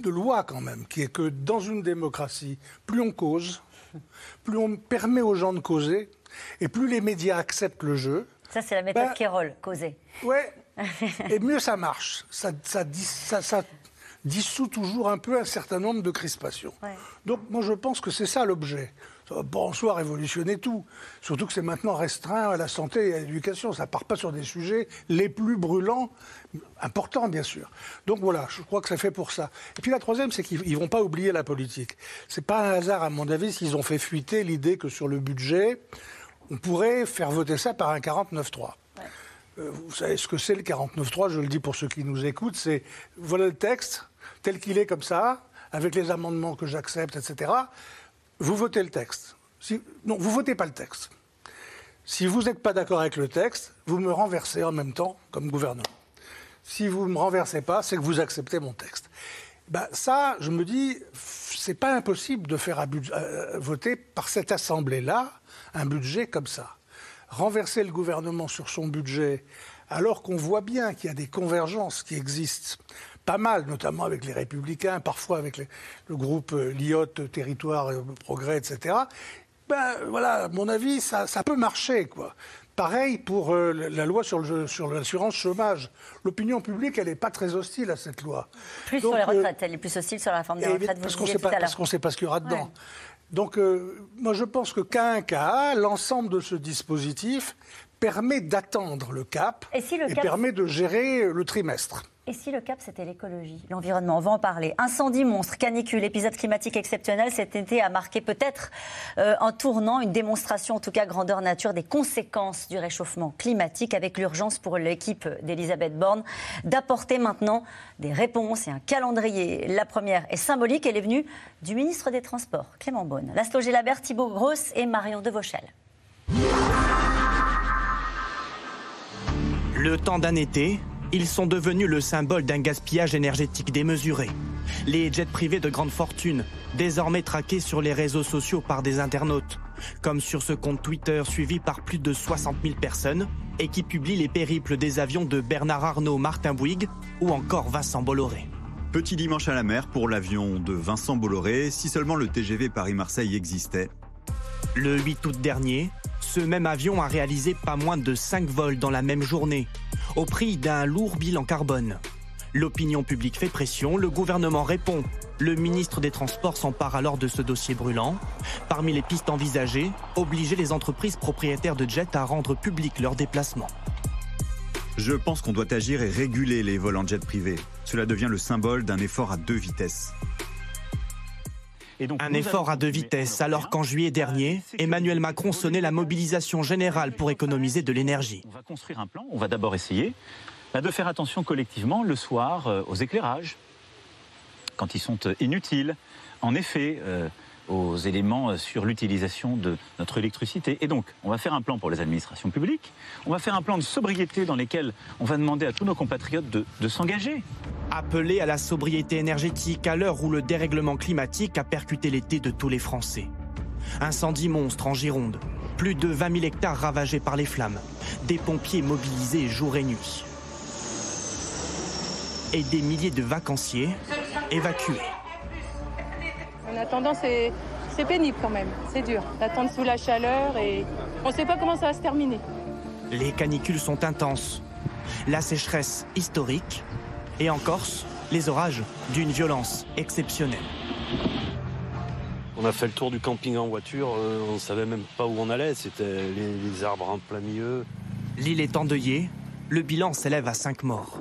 loi quand même, qui est que dans une démocratie, plus on cause, plus on permet aux gens de causer, et plus les médias acceptent le jeu. Ça c'est la méthode ben, Kérol, causer. Ouais, et mieux ça marche. Ça, ça, ça, dissout toujours un peu un certain nombre de crispations. Donc moi je pense que c'est ça l'objet. Bon, en soi, révolutionner tout. Surtout que c'est maintenant restreint à la santé et à l'éducation. Ça ne part pas sur des sujets les plus brûlants, importants bien sûr. Donc voilà, je crois que c'est fait pour ça. Et puis la troisième, c'est qu'ils ne vont pas oublier la politique. C'est pas un hasard, à mon avis, s'ils ont fait fuiter l'idée que sur le budget, on pourrait faire voter ça par un 49-3. Euh, vous savez ce que c'est le 49-3, je le dis pour ceux qui nous écoutent, c'est voilà le texte tel qu'il est comme ça, avec les amendements que j'accepte, etc vous votez le texte. non, vous votez pas le texte. Si vous n'êtes pas d'accord avec le texte, vous me renversez en même temps comme gouvernement. Si vous ne me renversez pas, c'est que vous acceptez mon texte. Ben, ça, je me dis, c'est pas impossible de faire euh, voter par cette assemblée-là un budget comme ça. Renverser le gouvernement sur son budget, alors qu'on voit bien qu'il y a des convergences qui existent pas mal, notamment avec les Républicains, parfois avec le groupe euh, LIOT, Territoire, euh, Progrès, etc. Ben voilà, à mon avis, ça, peut marcher, quoi. Pareil pour euh, la loi sur, l'assurance chômage. L'opinion publique, elle n'est pas très hostile à cette loi. Plus sur les retraites, elle est plus hostile sur la forme des retraites. Parce qu'on ne sait pas ce qu'il y aura dedans. Donc, moi, je pense que qu'un cas, l'ensemble de ce dispositif permet d'attendre le cap et, et permet de gérer le trimestre. Et si le cap, c'était l'écologie, l'environnement On va en parler. Incendie monstre, canicule, épisode climatique exceptionnel cet été a marqué peut-être euh, un tournant, une démonstration, en tout cas grandeur nature, des conséquences du réchauffement climatique, avec l'urgence pour l'équipe d'Elisabeth Borne d'apporter maintenant des réponses et un calendrier. La première est symbolique, elle est venue du ministre des Transports, Clément Beaune. Laszlo Gélabert, Thibault Grosse et Marion Devauchel. Le temps d'un été, ils sont devenus le symbole d'un gaspillage énergétique démesuré. Les jets privés de grande fortune, désormais traqués sur les réseaux sociaux par des internautes, comme sur ce compte Twitter suivi par plus de 60 000 personnes et qui publie les périples des avions de Bernard Arnault, Martin Bouygues ou encore Vincent Bolloré. Petit dimanche à la mer pour l'avion de Vincent Bolloré, si seulement le TGV Paris-Marseille existait. Le 8 août dernier, ce même avion a réalisé pas moins de 5 vols dans la même journée, au prix d'un lourd bilan carbone. L'opinion publique fait pression, le gouvernement répond. Le ministre des Transports s'empare alors de ce dossier brûlant. Parmi les pistes envisagées, obliger les entreprises propriétaires de jets à rendre public leurs déplacements. Je pense qu'on doit agir et réguler les vols en jet privé. Cela devient le symbole d'un effort à deux vitesses. Un effort à deux vitesses, alors qu'en juillet dernier, Emmanuel Macron sonnait la mobilisation générale pour économiser de l'énergie. On va construire un plan, on va d'abord essayer bah, de faire attention collectivement le soir euh, aux éclairages, quand ils sont euh, inutiles. En effet, euh, aux éléments sur l'utilisation de notre électricité. Et donc, on va faire un plan pour les administrations publiques, on va faire un plan de sobriété dans lequel on va demander à tous nos compatriotes de, s'engager. Appeler à la sobriété énergétique à l'heure où le dérèglement climatique a percuté l'été de tous les Français. Incendie monstre en Gironde, plus de 20 000 hectares ravagés par les flammes, des pompiers mobilisés jour et nuit. Et des milliers de vacanciers évacués. En attendant, c'est c'est pénible quand même. C'est dur d'attendre sous la chaleur et on ne sait pas comment ça va se terminer. Les canicules sont intenses. La sécheresse historique. Et en Corse, les orages d'une violence exceptionnelle. On a fait le tour du camping en voiture, euh, on ne savait même pas où on allait, c'était les, les arbres en plein milieu. L'île est endeuillée, le bilan s'élève à 5 morts.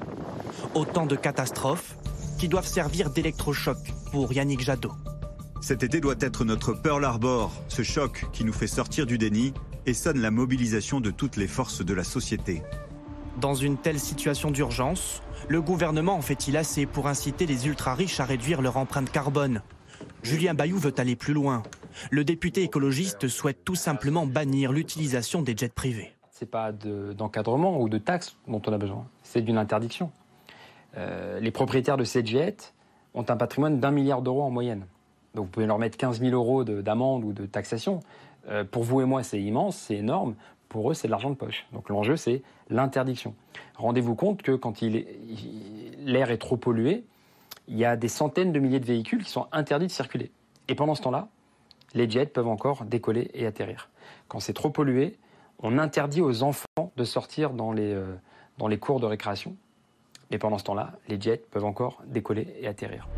Autant de catastrophes qui doivent servir d'électrochoc pour Yannick Jadot. Cet été doit être notre Pearl Harbor, ce choc qui nous fait sortir du déni et sonne la mobilisation de toutes les forces de la société. Dans une telle situation d'urgence, le gouvernement en fait-il assez pour inciter les ultra-riches à réduire leur empreinte carbone? Julien Bayou veut aller plus loin. Le député écologiste souhaite tout simplement bannir l'utilisation des jets privés. Ce n'est pas de- d'encadrement ou de taxes dont on a besoin, c'est d'une interdiction. Euh, les propriétaires de ces jets ont un patrimoine d'un milliard d'euros en moyenne. Donc vous pouvez leur mettre 15 000 euros de- d'amende ou de taxation. Euh, pour vous et moi, c'est immense, c'est énorme. Pour eux, c'est de l'argent de poche. Donc l'enjeu, c'est l'interdiction. Rendez-vous compte que quand l'air est trop pollué, il y a des centaines de milliers de véhicules qui sont interdits de circuler. Et pendant ce temps-là, les jets peuvent encore décoller et atterrir. Quand c'est trop pollué, on interdit aux enfants de sortir dans les, euh, dans les cours de récréation. Et pendant ce temps-là, les jets peuvent encore décoller et atterrir.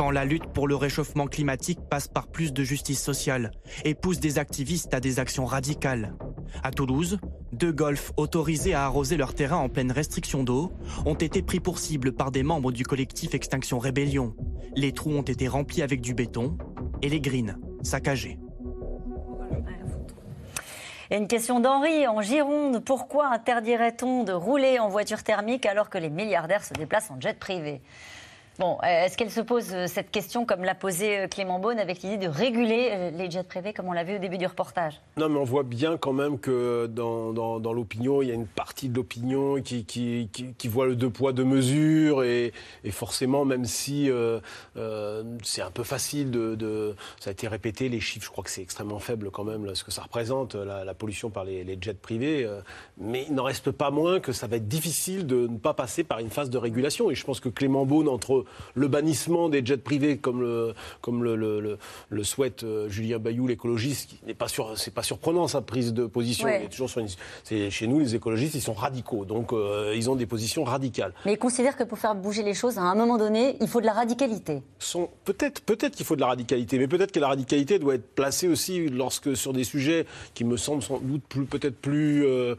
Quand la lutte pour le réchauffement climatique passe par plus de justice sociale et pousse des activistes à des actions radicales. À Toulouse, deux golfs autorisés à arroser leur terrain en pleine restriction d'eau ont été pris pour cible par des membres du collectif Extinction Rébellion. Les trous ont été remplis avec du béton et les greens saccagés. Et une question d'Henri en Gironde. Pourquoi interdirait-on de rouler en voiture thermique alors que les milliardaires se déplacent en jet privé? Euh, est-ce qu'elle se pose euh, cette question comme l'a posé euh, Clément Beaune avec l'idée de réguler les jets privés comme on l'a vu au début du reportage? Non, mais on voit bien quand même que dans, l'opinion, il y a une partie de l'opinion qui, voit le deux poids, deux mesures. Et, forcément, même si c'est un peu facile de, Ça a été répété, les chiffres, je crois que c'est extrêmement faible quand même, ce que ça représente, la, pollution par les, jets privés. mais il n'en reste pas moins que ça va être difficile de ne pas passer par une phase de régulation. Et je pense que Clément Beaune, entre le bannissement des jets privés, comme le, comme le, le- le- le souhaite euh, Julien Bayou, l'écologiste, qui n'est pas sur, c'est pas surprenant sa prise de position. Ouais. Il est toujours sur une- c'est- chez nous, les écologistes, ils sont radicaux, donc euh, ils ont des positions radicales. Mais il considère que pour faire bouger les choses, à un moment donné, il faut de la radicalité. sont peut-être peut-être qu'il faut de la radicalité, mais peut-être que la radicalité doit être placée aussi lorsque sur des sujets qui me semblent sans doute plus peut-être plus euh,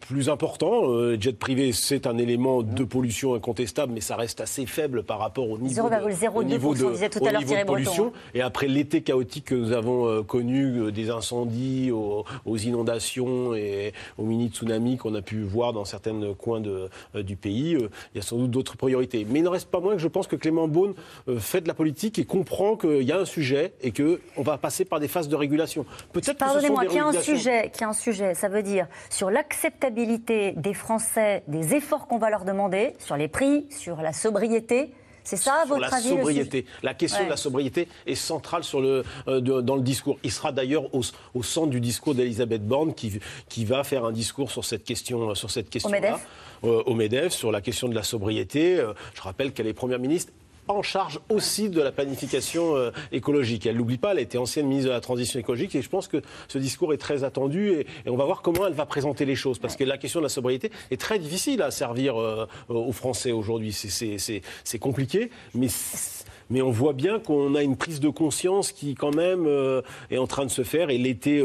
plus importants. Euh, les jets privés, c'est un élément de pollution incontestable, mais ça reste assez faible par rapport au niveau de, 0,02%, au niveau de- tout à niveau de Breton, pollution. hein. Et après l'été chaotique que nous avons euh, connu, euh, des incendies, aux, aux inondations et aux mini-tsunamis qu'on a pu voir dans certains coins de- euh, du pays, euh, il y a sans doute d'autres priorités. Mais il n'en reste pas moins que je pense que Clément Beaune euh, fait de la politique et comprend qu'il y a un sujet et qu'on va passer par des phases de régulation. Peut-être que ce sont Pardonnez-moi, qu'il y a un sujet, qu'il y a un sujet, ça veut dire sur l'acceptabilité des Français, des efforts qu'on va leur demander, sur les prix, sur la sobriété. C'est ça, à sur votre la avis sobriété. La question Ouais. de la sobriété est centrale sur le, euh, de- dans le discours. Il sera d'ailleurs au, au centre du discours d'Elisabeth Borne qui, qui va faire un discours sur cette question, sur cette question MEDEF au MEDEF, sur la question de la sobriété. Euh, Je rappelle qu'elle est première ministre en charge aussi de la planification euh, écologique. Elle l'oublie pas, elle a été ancienne ministre de la transition écologique et je pense que ce discours est très attendu et, on va voir comment elle va présenter les choses parce que la question de la sobriété est très difficile à servir euh, aux Français aujourd'hui. C'est- compliqué, mais on voit bien qu'on a une prise de conscience qui, quand même, euh, est en train de se faire. Et l'été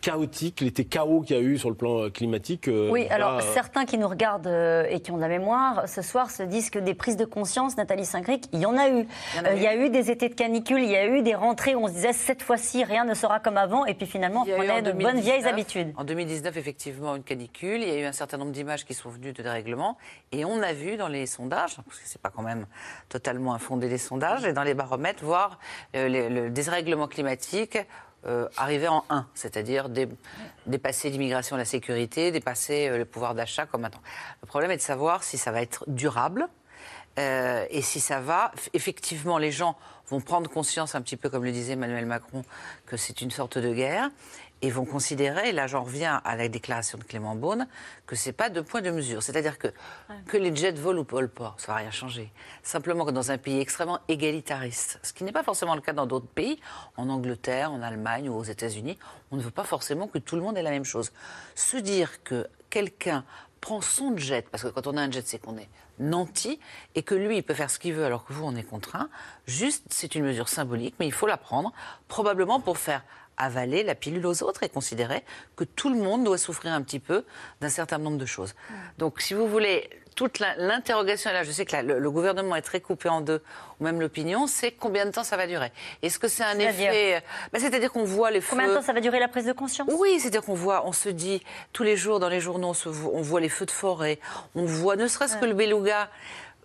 chaotique, l'été chaos qu'il y a eu sur le plan euh, climatique. euh, Oui, alors euh, certains qui nous regardent euh, et qui ont de la mémoire, ce soir se disent que des prises de conscience, Nathalie Saint-Cric, il y en a eu. Il y a Euh, Il y a eu. des étés de canicule, il y a eu des rentrées où on se disait cette fois-ci rien ne sera comme avant, et puis finalement on prenait en de bonnes 2019, vieilles habitudes. En 2019, effectivement, une canicule. Il y a eu un certain nombre d'images qui sont venues de dérèglement. Et on a vu dans les sondages, parce que c'est pas quand même totalement infondé les sondages, et dans les baromètres, voir euh, le, le désrèglement climatique euh, arriver en 1, c'est-à-dire dé- dépasser l'immigration et la sécurité, dépasser euh, le pouvoir d'achat comme maintenant. Le problème est de savoir si ça va être durable. Euh, et si ça va, effectivement, les gens vont prendre conscience, un petit peu comme le disait Emmanuel Macron, que c'est une sorte de guerre, et vont considérer, et là j'en reviens à la déclaration de Clément Beaune, que c'est pas deux points de mesure. C'est-à-dire que, que les jets volent ou volent pas, ça va rien changer. Simplement que dans un pays extrêmement égalitariste, ce qui n'est pas forcément le cas dans d'autres pays, en Angleterre, en Allemagne ou aux États-Unis, on ne veut pas forcément que tout le monde ait la même chose. Se dire que quelqu'un prend son jet, parce que quand on a un jet, c'est qu'on est nanti, et que lui, il peut faire ce qu'il veut alors que vous, on est contraint. Juste, c'est une mesure symbolique, mais il faut la prendre, probablement pour faire avaler la pilule aux autres et considérer que tout le monde doit souffrir un petit peu d'un certain nombre de choses. Donc, si vous voulez, toute l'interrogation, là, je sais que le, le gouvernement est très coupé en deux, ou même l'opinion, c'est combien de temps ça va durer? Est-ce que c'est un effet... euh, bah, C'est-à-dire qu'on voit les feux... Combien de temps ça va durer la prise de conscience? Oui, c'est-à-dire qu'on voit, on se dit, tous les jours dans les journaux, on, se voit, on voit les feux de forêt, on voit ne serait-ce que le beluga.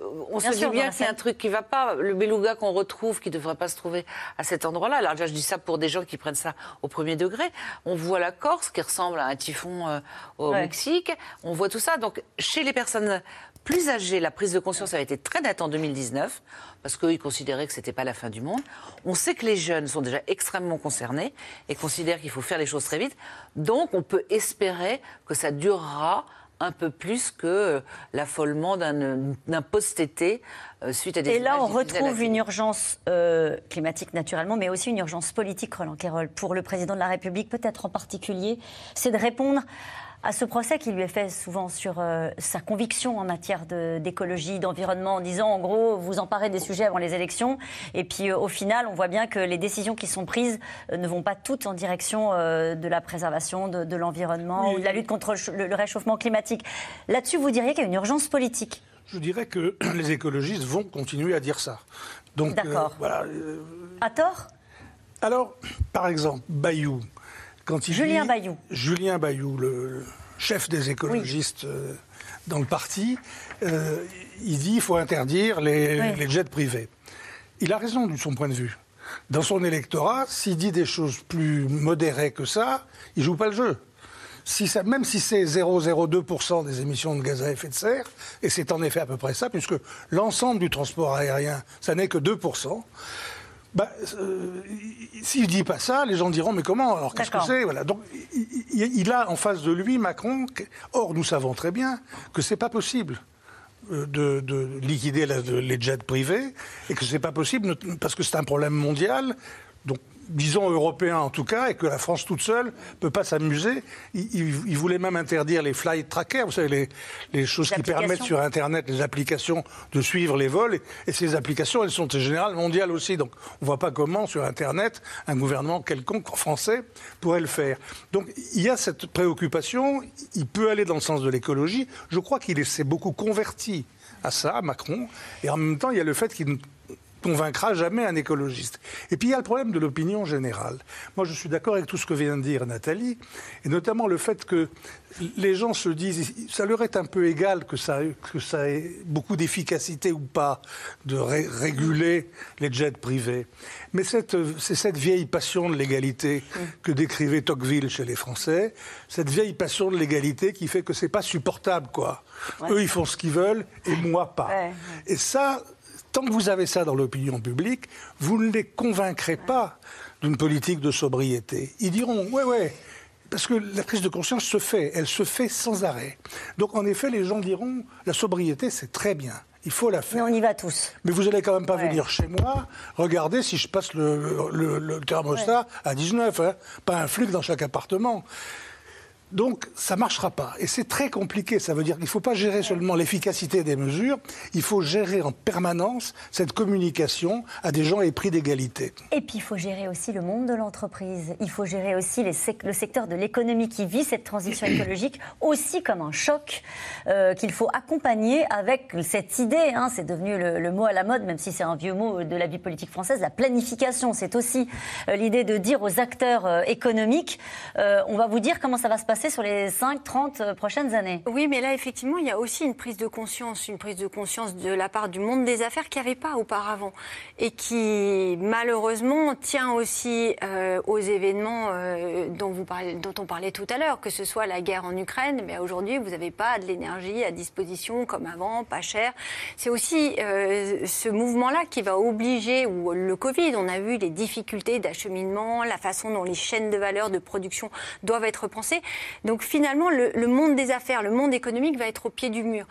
Euh, On Bien se sûr, dit bien qu'il y a un truc qui va pas. Le beluga qu'on retrouve, qui ne devrait pas se trouver à cet endroit-là. Alors là, je dis ça pour des gens qui prennent ça au premier degré. On voit la Corse, qui ressemble à un typhon euh, au Ouais. Mexique. On voit tout ça. Donc, chez les personnes plus âgées, la prise de conscience avait été très nette en 2019, parce qu'ils considéraient que ce n'était pas la fin du monde. On sait que les jeunes sont déjà extrêmement concernés et considèrent qu'il faut faire les choses très vite. Donc, on peut espérer que ça durera un peu plus que l'affolement d'un post-été euh, suite à des Et là, on retrouve une urgence euh, climatique naturellement, mais aussi une urgence politique, Roland Quérol, pour le président de la République, peut-être en particulier, c'est de répondre à ce procès qui lui est fait souvent sur euh, sa conviction en matière de- d'écologie, d'environnement, en disant en gros, vous emparez des sujets avant les élections, et puis euh, au final, on voit bien que les décisions qui sont prises euh, ne vont pas toutes en direction de la préservation de, de l'environnement Oui. ou de la lutte contre le ch- le- le réchauffement climatique. Là-dessus, vous diriez qu'il y a une urgence politique Je dirais que les écologistes vont continuer à dire ça. Donc, D'accord. voilà. À tort? Alors, par exemple, Bayou, quand il Julien dit- Bayou. Julien Bayou, le chef des écologistes euh, dans le parti, euh, il dit qu'il faut interdire les, Oui. les jets privés. Il a raison de son point de vue. Dans son électorat, s'il dit des choses plus modérées que ça, il joue pas le jeu. Si ça, même si c'est 0,02% des émissions de gaz à effet de serre, et c'est en effet à peu près ça, puisque l'ensemble du transport aérien, ça n'est que 2%, bah, euh, s'il ne dit pas ça, les gens diront mais comment Alors qu'est-ce que c'est voilà. Donc il, a en face de lui Macron. Or nous savons très bien que c'est pas possible euh, de, de liquider la- de- les jets privés et que c'est pas possible parce que c'est un problème mondial. Donc disons européen en tout cas, et que la France toute seule peut pas s'amuser. Il, il- il voulait même interdire les flight trackers, vous savez, les, les choses qui permettent sur Internet, les applications de suivre les vols. Et, et ces applications, elles sont en général mondiales aussi. Donc on voit pas comment sur Internet un gouvernement quelconque français pourrait le faire. Donc il y a cette préoccupation. Il peut aller dans le sens de l'écologie. Je crois qu'il s'est beaucoup converti à ça, Macron. Et en même temps, il y a le fait qu'il ne convaincra jamais un écologiste. Et puis il y a le problème de l'opinion générale. Moi, je suis d'accord avec tout ce que vient de dire Nathalie, et notamment le fait que les gens se disent, ça leur est un peu égal que ça, que ça ait beaucoup d'efficacité ou pas de ré- réguler les jets privés. Mais c'est cette vieille passion de l'égalité que décrivait Tocqueville chez les Français, cette vieille passion de l'égalité qui fait que c'est pas supportable, quoi. Eux, ils font ce qu'ils veulent et moi pas. Ouais. Et ça, tant que vous avez ça dans l'opinion publique, vous ne les convaincrez pas d'une politique de sobriété. Ils diront, ouais, ouais, parce que la prise de conscience se fait, elle se fait sans arrêt. Donc en effet, les gens diront, la sobriété, c'est très bien. Il faut la faire. Mais on y va tous. Mais vous allez quand même pas Ouais. venir chez moi regarder si je passe le, le- le thermostat à 19, hein, pas un flic dans chaque appartement. Donc ça ne marchera pas. Et c'est très compliqué. Ça veut dire qu'il ne faut pas gérer seulement l'efficacité des mesures, il faut gérer en permanence cette communication à des gens épris d'égalité. Et puis il faut gérer aussi le monde de l'entreprise. Il faut gérer aussi les le secteur de l'économie qui vit cette transition écologique aussi comme un choc euh, qu'il faut accompagner avec cette idée. Hein, c'est devenu le, mot à la mode, même si c'est un vieux mot de la vie politique française. La planification, c'est aussi euh, l'idée de dire aux acteurs euh, économiques on va vous dire comment ça va se passer sur les 5-30 euh, prochaines années. Oui, mais là, effectivement, il y a aussi une prise de conscience, une prise de conscience de la part du monde des affaires qui n'y avait pas auparavant et qui, malheureusement, tient aussi euh, aux événements euh, dont on parlait tout à l'heure, que ce soit la guerre en Ukraine, mais aujourd'hui, vous n'avez pas de l'énergie à disposition comme avant, pas cher. C'est aussi ce mouvement-là qui va obliger, ou le Covid, on a vu les difficultés d'acheminement, la façon dont les chaînes de valeur de production doivent être pensées. Donc finalement, le, monde des affaires, le monde économique va être au pied du mur.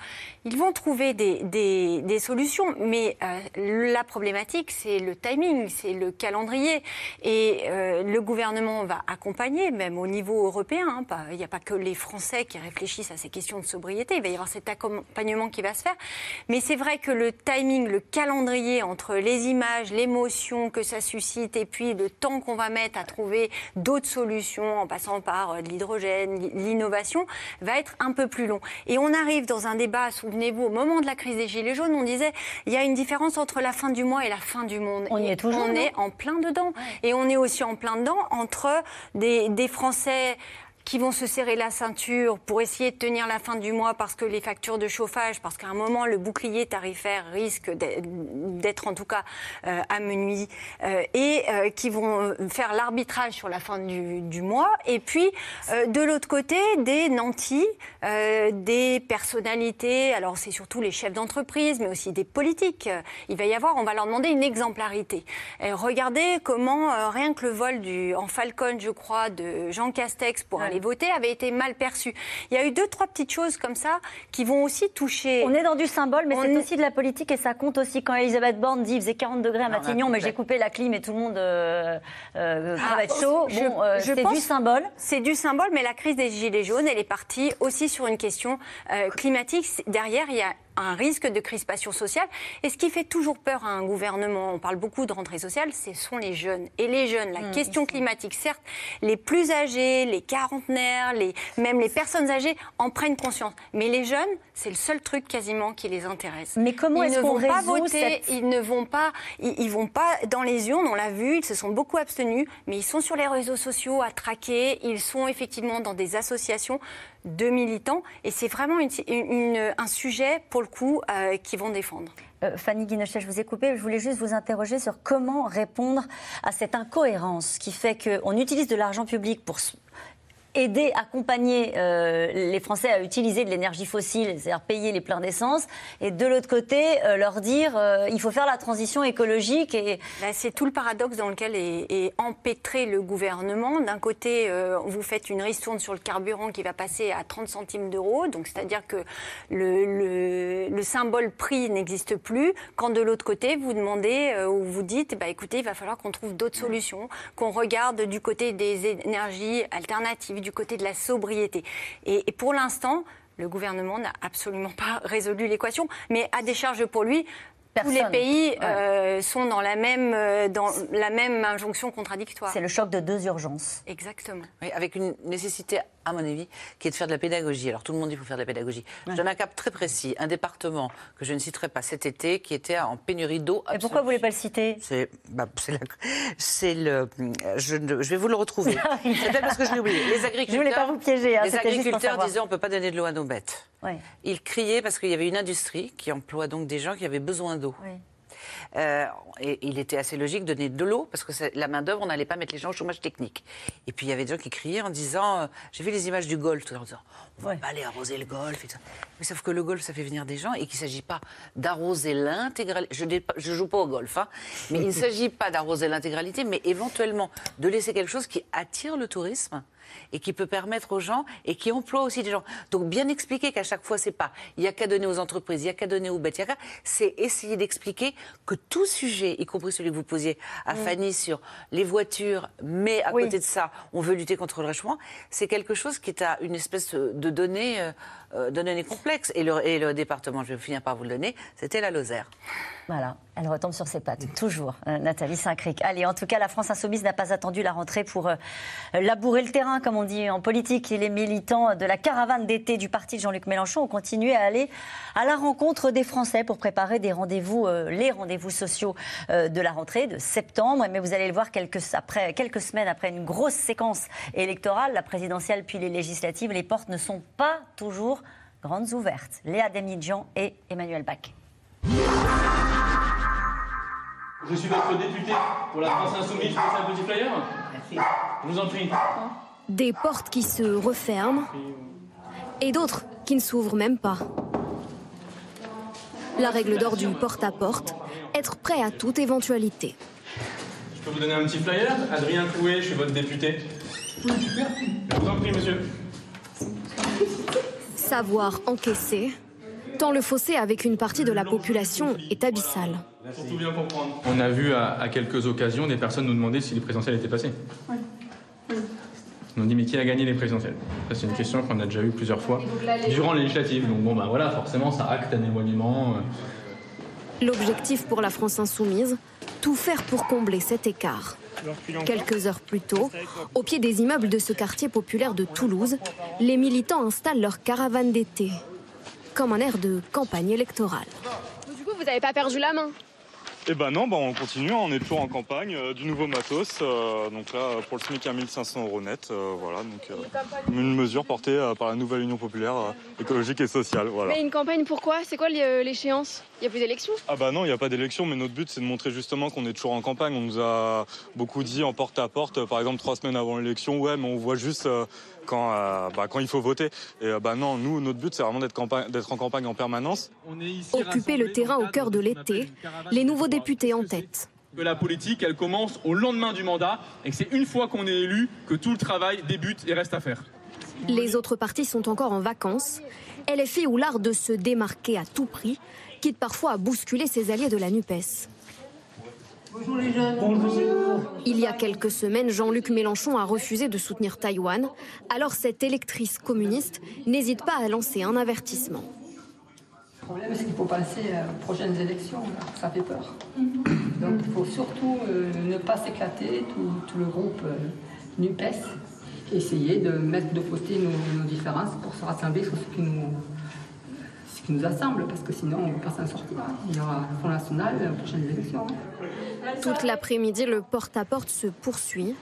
Ils vont trouver des, solutions, mais euh, la problématique, c'est le timing, c'est le calendrier. Et euh, le gouvernement va accompagner, même au niveau européen. Hein, il n'y a pas que les Français qui réfléchissent à ces questions de sobriété. Il va y avoir cet accompagnement qui va se faire. Mais c'est vrai que le timing, le calendrier entre les images, l'émotion que ça suscite, et puis le temps qu'on va mettre à trouver d'autres solutions, en passant par euh, de l'hydrogène, l'innovation, va être un peu plus long. Et on arrive dans un débat, souvenez-vous, au moment de la crise des Gilets jaunes, on disait il y a une différence entre la fin du mois et la fin du monde. On y est toujours. On est en plein dedans. Et on est aussi en plein dedans entre des, des Français qui vont se serrer la ceinture pour essayer de tenir la fin du mois parce que les factures de chauffage, parce qu'à un moment, le bouclier tarifaire risque d'être en tout cas euh, amenuis, euh, et euh, qui vont faire l'arbitrage sur la fin du, du mois. Et puis, euh, de l'autre côté, des nantis, des personnalités, alors c'est surtout les chefs d'entreprise, mais aussi des politiques. Il va y avoir, on va leur demander une exemplarité. Et regardez comment, rien que le vol du, en Falcon, je crois, de Jean Castex pour aller les voter avait été mal perçu. Il y a eu deux, trois petites choses comme ça qui vont aussi toucher. On est dans du symbole, mais c'est aussi de la politique et ça compte aussi quand Elisabeth Borne dit il faisait 40 degrés à Matignon, mais j'ai coupé la clim et tout le monde euh, euh, va être chaud. Bon, euh, c'est du symbole. C'est du symbole, mais la crise des Gilets jaunes, elle est partie aussi sur une question euh, climatique. Derrière, il y a un risque de crispation sociale. Et ce qui fait toujours peur à un gouvernement, on parle beaucoup de rentrée sociale, ce sont les jeunes. Et les jeunes, la mmh, question climatique, certes, les plus âgés, les quarantenaires, les, même les personnes âgées en prennent conscience. Mais les jeunes, c'est le seul truc quasiment qui les intéresse. Mais comment est-ce qu'on vont pas voter Ils ne vont pas, ils, ils, vont pas dans les urnes. On l'a vu, ils se sont beaucoup abstenus, mais ils sont sur les réseaux sociaux à traquer. Ils sont effectivement dans des associations de militants. Et c'est vraiment un sujet, pour le coup, euh, qu'ils vont défendre. Euh, Fanny Guinochet, je vous ai coupé. Je voulais juste vous interroger sur comment répondre à cette incohérence qui fait qu'on utilise de l'argent public pour aider, accompagner euh, les Français à utiliser de l'énergie fossile, c'est-à-dire payer les pleins d'essence, et de l'autre côté, euh, leur dire euh, il faut faire la transition écologique. Et... C'est tout le paradoxe dans lequel est, empêtré le gouvernement. D'un côté, vous faites une ristourne sur le carburant qui va passer à 30 centimes d'euros, donc c'est-à-dire que le, le, symbole prix n'existe plus, quand de l'autre côté, vous demandez ou vous dites bah, écoutez, il va falloir qu'on trouve d'autres solutions, qu'on regarde du côté des énergies alternatives du côté de la sobriété. Et, pour l'instant, le gouvernement n'a absolument pas résolu l'équation, mais à décharge pour lui, tous les pays euh, sont dans la, même, euh, dans la même injonction contradictoire. C'est le choc de deux urgences. Exactement. Oui, avec une nécessité à mon avis, qui est de faire de la pédagogie. Alors tout le monde dit qu'il faut faire de la pédagogie. Je donne un cap très précis. Un département que je ne citerai pas cet été, qui était en pénurie d'eau. Et pourquoi vous ne voulez pas le citer? C'est bah, le. Je, je, vais vous le retrouver. c'est peut-être parce que je l'ai oublié. Les agriculteurs. Je voulais pas vous piéger. Hein, les agriculteurs disaient on ne peut pas donner de l'eau à nos bêtes. Ils criaient parce qu'il y avait une industrie qui emploie donc des gens qui avaient besoin d'eau. Euh, et il était assez logique de donner de l'eau, parce que la main-d'œuvre, on n'allait pas mettre les gens au chômage technique. Et puis il y avait des gens qui criaient en disant euh, J'ai vu les images du golf, tout en disant On va pas aller arroser le golf. Et Mais sauf que le golf, ça fait venir des gens et qu'il ne s'agit pas d'arroser l'intégralité. Je ne joue pas au golf, hein, mais il ne s'agit pas d'arroser l'intégralité, mais éventuellement de laisser quelque chose qui attire le tourisme et qui peut permettre aux gens et qui emploie aussi des gens. Donc bien expliquer qu'à chaque fois c'est pas il y a qu'à donner aux entreprises, il y a qu'à donner aux bêtes, c'est essayer d'expliquer que tout sujet, y compris celui que vous posiez à Mm. Fanny sur les voitures, mais à Oui. côté de ça, on veut lutter contre le réchauffement, c'est quelque chose qui est à une espèce de données, euh, euh, de données complexes. Et le, département, je vais finir par vous le donner, c'était la Lozère. Voilà, elle retombe sur ses pattes, toujours, euh, Nathalie Saint-Cric. Allez, en tout cas, la France Insoumise n'a pas attendu la rentrée pour euh, labourer le terrain, comme on dit en politique. Et les militants de la caravane d'été du parti de Jean-Luc Mélenchon ont continué à aller à la rencontre des Français pour préparer euh, les rendez-vous sociaux euh, de la rentrée de septembre. Mais vous allez le voir, quelques, après, quelques semaines après une grosse séquence électorale, la présidentielle puis les législatives, les portes ne sont pas toujours grandes ouvertes. Léa Demidjian et Emmanuel Bach. Je suis votre député pour la France Insoumise. Je passe un petit flyer Merci. Je vous en prie. Des portes qui se referment et d'autres qui ne s'ouvrent même pas. La règle d'or du porte-à-porte, être prêt à toute éventualité. Je peux vous donner un petit flyer Adrien Clouet, je suis votre député. Je vous en prie, monsieur. Savoir encaisser, tant le fossé avec une partie de la population est abyssal. On a vu à, à quelques occasions des personnes nous demander si les présidentielles étaient passées. On nous dit mais qui a gagné les présidentielles Ça c'est une question qu'on a déjà eue plusieurs fois durant les législatives. Donc bon bah voilà, forcément ça acte un éloignement. euh. L'objectif pour la France insoumise, tout faire pour combler cet écart. Quelques heures plus tôt, au pied des immeubles de ce quartier populaire de Toulouse, les militants installent leur caravane d'été, comme un air de campagne électorale. Du coup, vous n'avez pas perdu la main Eh ben non, bah on continue, on est toujours en campagne, euh, du nouveau matos. euh, donc là, euh, pour le SMIC à 1500 euros net, euh, voilà. Donc une mesure portée par la nouvelle Union populaire écologique et sociale, voilà. Mais une campagne, pourquoi C'est quoi l'é- l'échéance? Il n'y a plus d'élection Ah bah non, il n'y a pas d'élection, mais notre but c'est de montrer justement qu'on est toujours en campagne. On nous a beaucoup dit en porte à porte, par exemple trois semaines avant l'élection, ouais, mais on voit juste quand, euh, bah, quand il faut voter. Et euh, bah non, nous, notre but c'est vraiment d'être campa- d'être en campagne en permanence. Occuper le terrain au cœur de l'été, les nouveaux députés en tête. Que la politique, elle commence au lendemain du mandat et que c'est une fois qu'on est élu que tout le travail débute et reste à faire. Les autres partis sont encore en vacances. LFI ou l'art de se démarquer à tout prix, quitte parfois à bousculer ses alliés de la NUPES. Bonjour les jeunes. Il y a quelques semaines, Jean-Luc Mélenchon a refusé de soutenir Taïwan. Alors cette électrice communiste n'hésite pas à lancer un avertissement. Le problème, c'est qu'il faut penser euh, aux prochaines élections. Ça fait peur. Donc, il faut surtout euh, ne pas s'éclater, tout, tout le groupe euh, NUPES, et essayer de mettre de côté nos, nos différences pour se rassembler sur ce qui nous, qui nous assemble, parce que sinon, on ne peut pas s'en sortir. Il y aura le Front National aux prochaines élections. hein. Toute l'après-midi, le porte-à-porte se poursuit.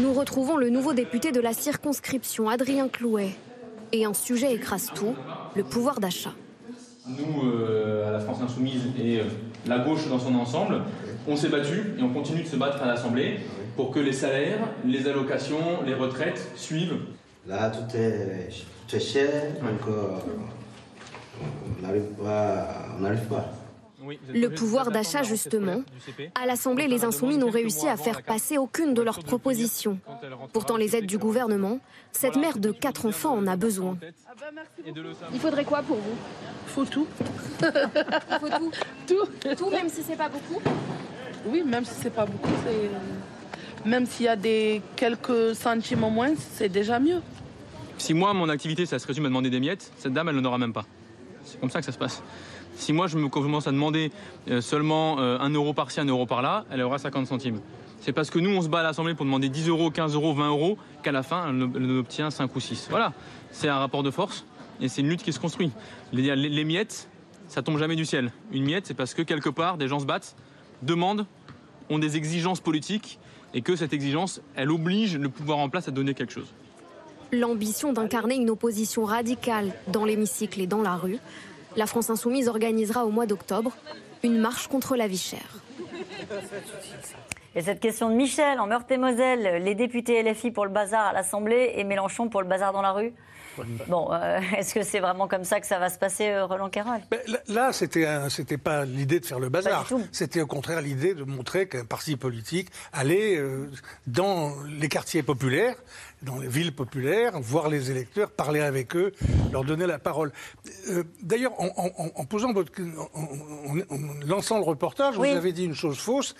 Nous retrouvons le nouveau député de la circonscription, Adrien Clouet. Et un sujet écrase tout, le pouvoir d'achat. Nous, euh, à la France Insoumise et euh, la gauche dans son ensemble, on s'est battu et on continue de se battre à l'Assemblée pour que les salaires, les allocations, les retraites suivent. Là, tout est, tout est cher, donc euh, on n'arrive pas. On n'arrive pas. Le pouvoir d'achat, justement. À l'Assemblée, les Insoumis n'ont réussi à faire passer aucune de leurs propositions. Pourtant, les aides du gouvernement, cette mère de quatre enfants en a besoin. Il faudrait quoi pour vous? Faut tout. Il faut tout Tout. Tout, même si c'est pas beaucoup? Oui, même si c'est pas beaucoup, c'est même s'il y a des quelques centimes en moins, c'est déjà mieux. Si moi, mon activité, ça se résume à demander des miettes, cette dame, elle n'en aura même pas. C'est comme ça que ça se passe. Si moi, je me commence à demander euh, seulement euh, 1 euro par-ci, 1 euro par-là, elle aura 50 centimes. C'est parce que nous, on se bat à l'Assemblée pour demander 10 euros, 15 euros, 20 euros, qu'à la fin, elle, elle en obtient 5 ou 6. Voilà, c'est un rapport de force et c'est une lutte qui se construit. Les, les- les miettes, ça tombe jamais du ciel. Une miette, c'est parce que quelque part, des gens se battent, demandent, ont des exigences politiques et que cette exigence, elle oblige le pouvoir en place à donner quelque chose. L'ambition d'incarner une opposition radicale dans l'hémicycle et dans la rue, la France Insoumise organisera au mois d'octobre une marche contre la vie chère. Et cette question de Michel, en Meurthe-et-Moselle, les députés LFI pour le bazar à l'Assemblée et Mélenchon pour le bazar dans la rue Bon, euh, est-ce que c'est vraiment comme ça que ça va se passer, euh, Roland Carroll Ben, là- Là, c'était un- c'était pas l'idée de faire le bazar. C'était au contraire l'idée de montrer qu'un parti politique allait euh, dans les quartiers populaires dans les villes populaires, voir les électeurs, parler avec eux, leur donner la parole. Euh, D'ailleurs, en, en- en posant votre, en, en- en lançant le reportage, Oui. vous avez dit une chose fausse,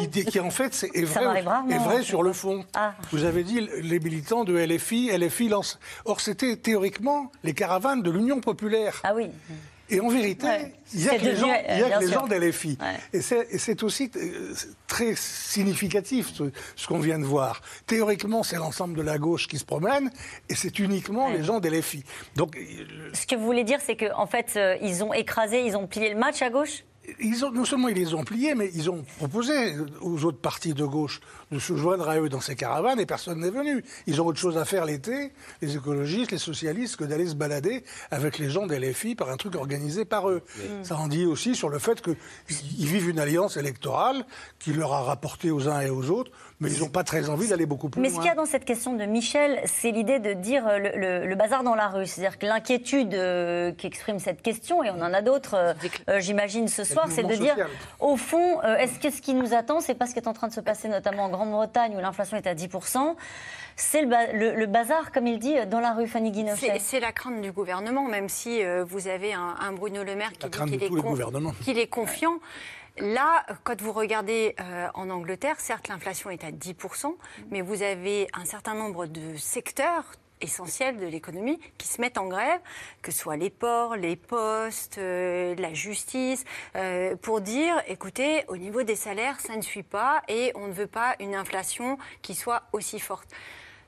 qui, dit- qui en fait c'est- est vrai, est vrai sur le fond. Vous avez dit les militants de LFI, LFI lance. Or, c'était théoriquement les caravanes de l'Union populaire. Ah oui. Et en vérité, Ouais. il y a que les gens, euh, il y a bien que les sûr. gens d'LFI. Et c'est et c'est aussi euh, très significatif ce, ce qu'on vient de voir. Théoriquement, c'est l'ensemble de la gauche qui se promène, et c'est uniquement les gens d'LFI. Donc, Ce que vous voulez dire, c'est qu'en en fait, euh, ils ont écrasé, ils ont plié le match à gauche? Ils ont, non seulement ils les ont pliés, mais ils ont proposé aux autres partis de gauche de se joindre à eux dans ces caravanes et personne n'est venu. Ils ont autre chose à faire l'été, les écologistes, les socialistes, que d'aller se balader avec les gens des LFI par un truc organisé par eux. Mm. Ça en dit aussi sur le fait qu'ils vivent une alliance électorale qui leur a rapporté aux uns et aux autres, mais ils n'ont pas très envie d'aller beaucoup plus Mais ce loin. qu'il y a dans cette question de Michel, c'est l'idée de dire euh, le, le- le bazar dans la rue. C'est-à-dire que l'inquiétude euh, qui exprime cette question, et on en a d'autres, euh, j'imagine, ce soir, c'est de dire, social. au fond, euh, est-ce que ce qui nous attend, c'est pas ce qui est en train de se passer notamment en Grande-Bretagne où l'inflation est à 10% c'est le, ba- le- le bazar, comme il dit, dans la rue Fanny Guinochet. C'est la crainte du gouvernement, même si euh, vous avez un, un Bruno Le Maire qui La dit qu'il est, qu'il est confiant. Là, quand vous regardez euh, en Angleterre, certes l'inflation est à 10%, mais vous avez un certain nombre de secteurs essentiels de l'économie qui se mettent en grève, que ce soit les ports, les postes, euh, la justice, euh, pour dire, écoutez, au niveau des salaires, ça ne suit pas et on ne veut pas une inflation qui soit aussi forte.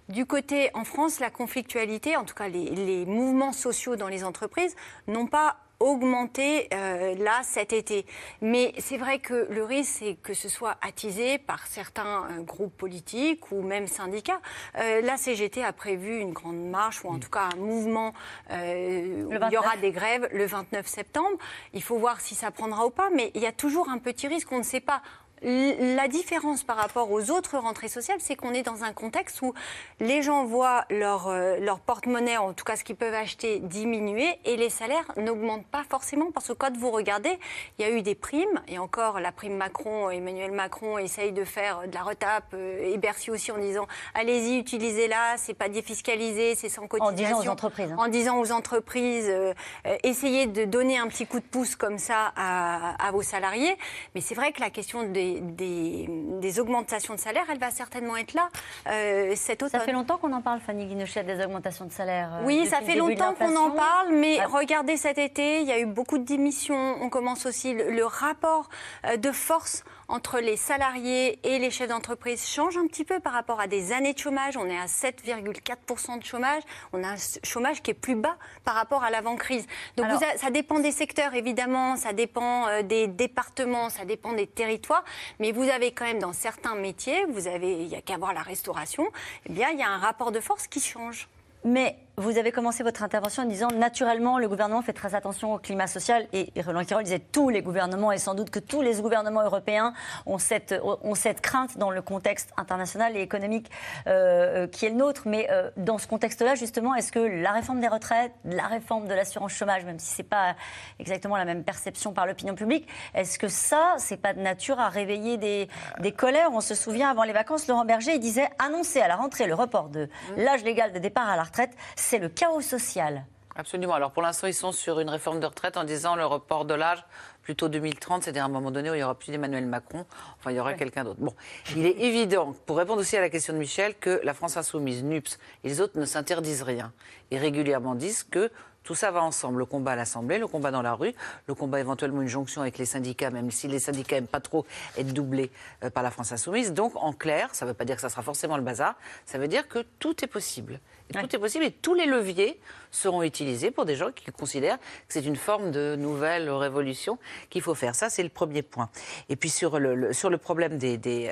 Du côté, en France, la conflictualité, en tout cas les, les mouvements sociaux dans les entreprises, n'ont pas augmenté euh, là cet été. Mais c'est vrai que le risque, c'est que ce soit attisé par certains euh, groupes politiques ou même syndicats. Euh, la CGT a prévu une grande marche ou en tout cas un mouvement où il y aura 29. des grèves le 29 septembre. Il faut voir si ça prendra ou pas, mais il y a toujours un petit risque, on ne sait pas. La différence par rapport aux autres rentrées sociales, c'est qu'on est dans un contexte où les gens voient leur, euh, leur porte-monnaie, en tout cas ce qu'ils peuvent acheter, diminuer et les salaires n'augmentent pas forcément parce que quand vous regardez, il y a eu des primes et encore la prime Macron, Emmanuel Macron essaye de faire de la retape euh, et Bercy aussi en disant allez-y, utilisez-la, c'est pas défiscalisé, c'est sans cotisation. disant aux entreprises, hein. En disant aux entreprises, euh, euh, essayez de donner un petit coup de pouce comme ça à, à vos salariés. Mais c'est vrai que la question des, des, des augmentations de salaire, elle va certainement être là euh, cet automne. Ça fait longtemps qu'on en parle, Fanny Guinochet, des augmentations de salaire. euh, Oui, ça fait longtemps qu'on en parle, mais regardez cet été, il y a eu beaucoup de démissions. On commence aussi le, le rapport euh, de force entre les salariés et les chefs d'entreprise change un petit peu par rapport à des années de chômage. On est à 7,4% de chômage. On a un chômage qui est plus bas par rapport à l'avant-crise. Donc Alors- vous a- ça dépend des secteurs, évidemment, ça dépend des départements, ça dépend des territoires, mais vous avez quand même dans certains métiers, vous avez, il y a qu'à voir la restauration, eh bien il y a un rapport de force qui change. Mais vous avez commencé votre intervention en disant naturellement le gouvernement fait très attention au climat social. Et Roland Quirol disait tous les gouvernements et sans doute que tous les gouvernements européens ont cette, ont cette crainte dans le contexte international et économique euh, qui est le nôtre. Mais euh, dans ce contexte-là, justement, est-ce que la réforme des retraites, la réforme de l'assurance chômage, même si c'est pas exactement la même perception par l'opinion publique, est-ce que ça, c'est pas de nature à réveiller des, des colères? On se souvient avant les vacances, Laurent Berger, il disait annoncer à la rentrée le report de l'âge légal de départ à la retraite, c'est le chaos social. Absolument. Alors pour l'instant, ils sont sur une réforme de retraite en disant le report de l'âge plutôt 2030, c'est-à-dire à un moment donné où il n'y aura plus d'Emmanuel Macron, enfin il y aura quelqu'un d'autre. Bon, il est évident, pour répondre aussi à la question de Michel, que la France insoumise, NUPS et les autres ne s'interdisent rien et régulièrement disent que tout ça va ensemble, le combat à l'Assemblée, le combat dans la rue, le combat éventuellement une jonction avec les syndicats, même si les syndicats n'aiment pas trop être doublés euh, par la France insoumise. Donc en clair, ça ne veut pas dire que ça sera forcément le bazar, ça veut dire que tout est possible. Et Tout est possible et tous les leviers seront utilisés pour des gens qui considèrent que c'est une forme de nouvelle révolution qu'il faut faire. Ça, c'est le premier point. Et puis sur le, le- sur le problème des, des,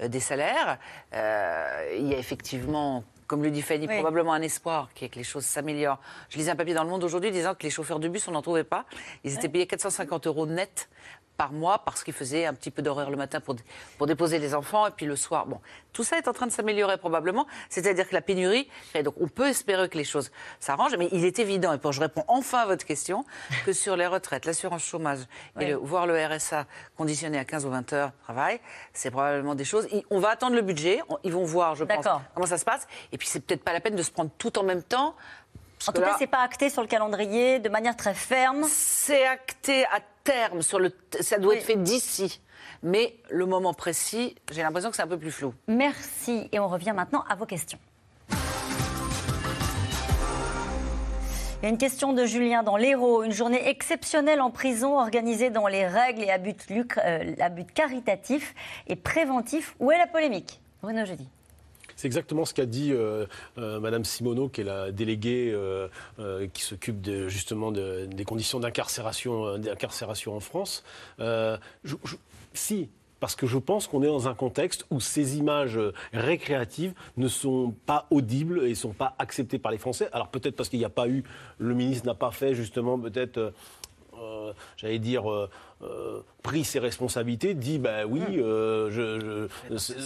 euh, des salaires, euh, il y a effectivement comme le dit Fanny, Oui. probablement un espoir qui est que les choses s'améliorent. Je lisais un papier dans le monde aujourd'hui disant que les chauffeurs de bus, on n'en trouvait pas. Ils étaient payés 450 euros net par mois parce qu'il faisait un petit peu d'horaire le matin pour, pour déposer les enfants et puis le soir. Bon, tout ça est en train de s'améliorer probablement. C'est-à-dire que la pénurie, donc on peut espérer que les choses s'arrangent, mais il est évident, et pour je réponds enfin à votre question, que sur les retraites, l'assurance chômage, et le, voire le RSA conditionné à 15 ou 20 heures de travail, c'est probablement des choses. On va attendre le budget, ils vont voir, je pense, comment ça se passe. Et puis c'est peut-être pas la peine de se prendre tout en même temps. En tout cas, c'est pas acté sur le calendrier de manière très ferme. C'est acté à terme, sur le, ça doit être fait d'ici. Mais le moment précis, j'ai l'impression que c'est un peu plus flou. Merci. Et on revient maintenant à vos questions. Il y a une question de Julien dans l'Hérault. Une journée exceptionnelle en prison organisée dans les règles et à but, euh, à but caritatif et préventif. Où est la polémique? Bruno Jeudi. C'est exactement ce qu'a dit euh, euh, Madame Simoneau, qui est la déléguée euh, qui s'occupe justement des conditions d'incarcération, en France. si, parce que je pense qu'on est dans un contexte où ces images récréatives ne sont pas audibles et ne sont pas acceptées par les Français. Alors peut-être parce qu'il n'y a pas eu, le ministre n'a pas fait justement peut-être, j'allais dire, euh, pris ses responsabilités, dit ben oui, euh, je,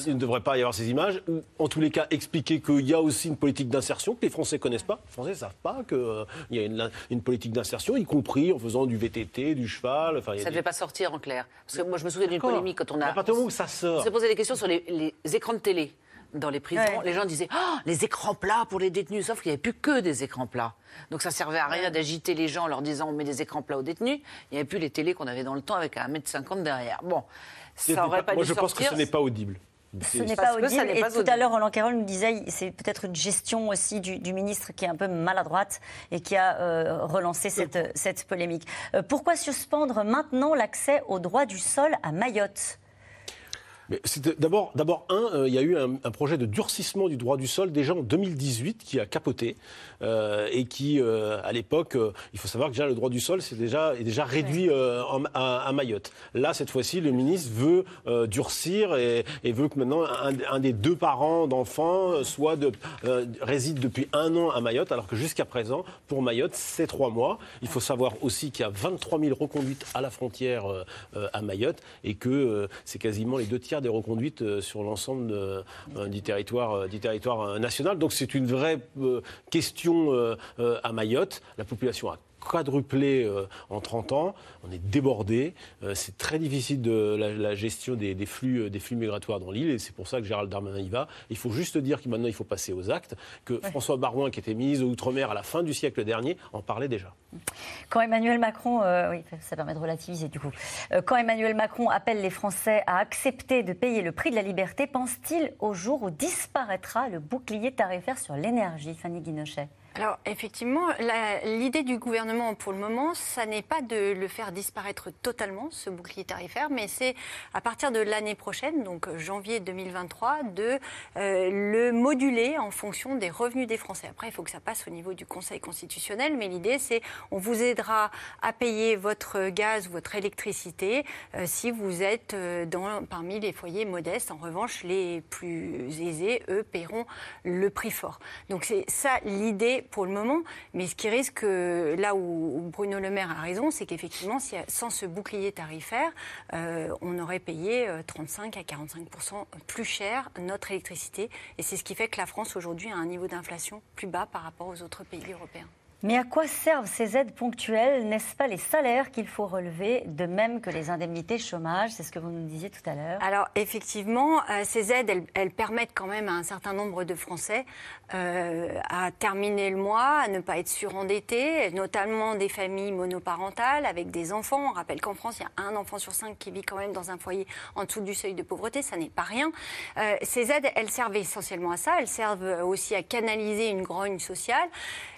il ne devrait pas y avoir ces images, ou en tous les cas expliquer qu'il y a aussi une politique d'insertion que les Français connaissent pas. Les Français ne savent pas qu'il euh, y a une, politique d'insertion, y compris en faisant du VTT, du cheval. ça ne devait pas sortir en clair. Parce que moi je me souviens d'une polémique quand on a. À partir du moment où ça sort. On s'est posé des questions sur les écrans de télé dans les prisons, les gens disaient oh, les écrans plats pour les détenus, sauf qu'il n'y avait plus que des écrans plats. Donc ça servait à rien d'agiter les gens en leur disant on met des écrans plats aux détenus. Il n'y avait plus les télés qu'on avait dans le temps avec un mètre cinquante derrière. Bon, ça aurait pas, Moi, je pense que ce n'est pas audible. Ce n'est pas audible. Et tout à l'heure, Roland Carroll nous disait, c'est peut-être une gestion aussi du, ministre qui est un peu maladroite et qui a euh, relancé cette, cette polémique. Euh, pourquoi suspendre maintenant l'accès au droit du sol à Mayotte? D'abord, d'abord un, euh, il y a eu un, projet de durcissement du droit du sol déjà en 2018 qui a capoté euh, et qui, euh, à l'époque, il faut savoir que déjà le droit du sol c'est déjà, est déjà réduit à, Mayotte. Là, cette fois-ci, le ministre veut durcir et, veut que maintenant un, des deux parents d'enfants soit de, réside depuis un an à Mayotte, alors que jusqu'à présent, pour Mayotte, c'est trois mois. Il faut savoir aussi qu'il y a 23 000 reconduites à la frontière à Mayotte et que c'est quasiment les deux tiers des reconduites euh, sur l'ensemble euh, du territoire, euh, du territoire national. Donc c'est une vraie question à Mayotte. La population a quadruplé euh, en 30 ans. On est débordé. Euh, c'est très difficile de la, gestion des, flux, euh, des flux migratoires dans l'île. Et c'est pour ça que Gérald Darmanin y va. Il faut juste dire que maintenant, il faut passer aux actes. Que François Barouin, qui était ministre de l'Outre-mer à la fin du siècle dernier, en parlait déjà. Quand Emmanuel Macron, oui, ça permet de relativiser du coup. quand Emmanuel Macron appelle les Français à accepter de payer le prix de la liberté, pense-t-il au jour où disparaîtra le bouclier tarifaire sur l'énergie, Fanny Guinochet alors effectivement, l'idée du gouvernement pour le moment, ça n'est pas de le faire disparaître totalement, ce bouclier tarifaire, mais c'est à partir de l'année prochaine, donc janvier 2023, de euh, le moduler en fonction des revenus des Français. Après, il faut que ça passe au niveau du Conseil constitutionnel, mais l'idée c'est on vous aidera à payer votre gaz votre électricité euh, si vous êtes euh, parmi les foyers modestes. En revanche, les plus aisés, eux, paieront le prix fort. Donc c'est ça l'idée pour le moment. Mais ce qui risque, là où Bruno Le Maire a raison, c'est qu'effectivement, sans ce bouclier tarifaire, euh, on aurait payé 35 euh, à 45% plus cher notre électricité. Et c'est ce qui fait que la France aujourd'hui a un niveau d'inflation plus bas par rapport aux autres pays européens. Mais à quoi servent ces aides ponctuelles? N'est-ce pas les salaires qu'il faut relever, de même que les indemnités chômage? C'est ce que vous nous disiez tout à l'heure. Alors effectivement, euh, ces aides, elles, permettent quand même à un certain nombre de Français euh, à terminer le mois, à ne pas être surendettés, notamment des familles monoparentales avec des enfants. On rappelle qu'en France, il y a un enfant sur cinq qui vit quand même dans un foyer en dessous du seuil de pauvreté. Ça n'est pas rien. Euh, ces aides, elles servent essentiellement à ça. Elles servent aussi à canaliser une grogne sociale.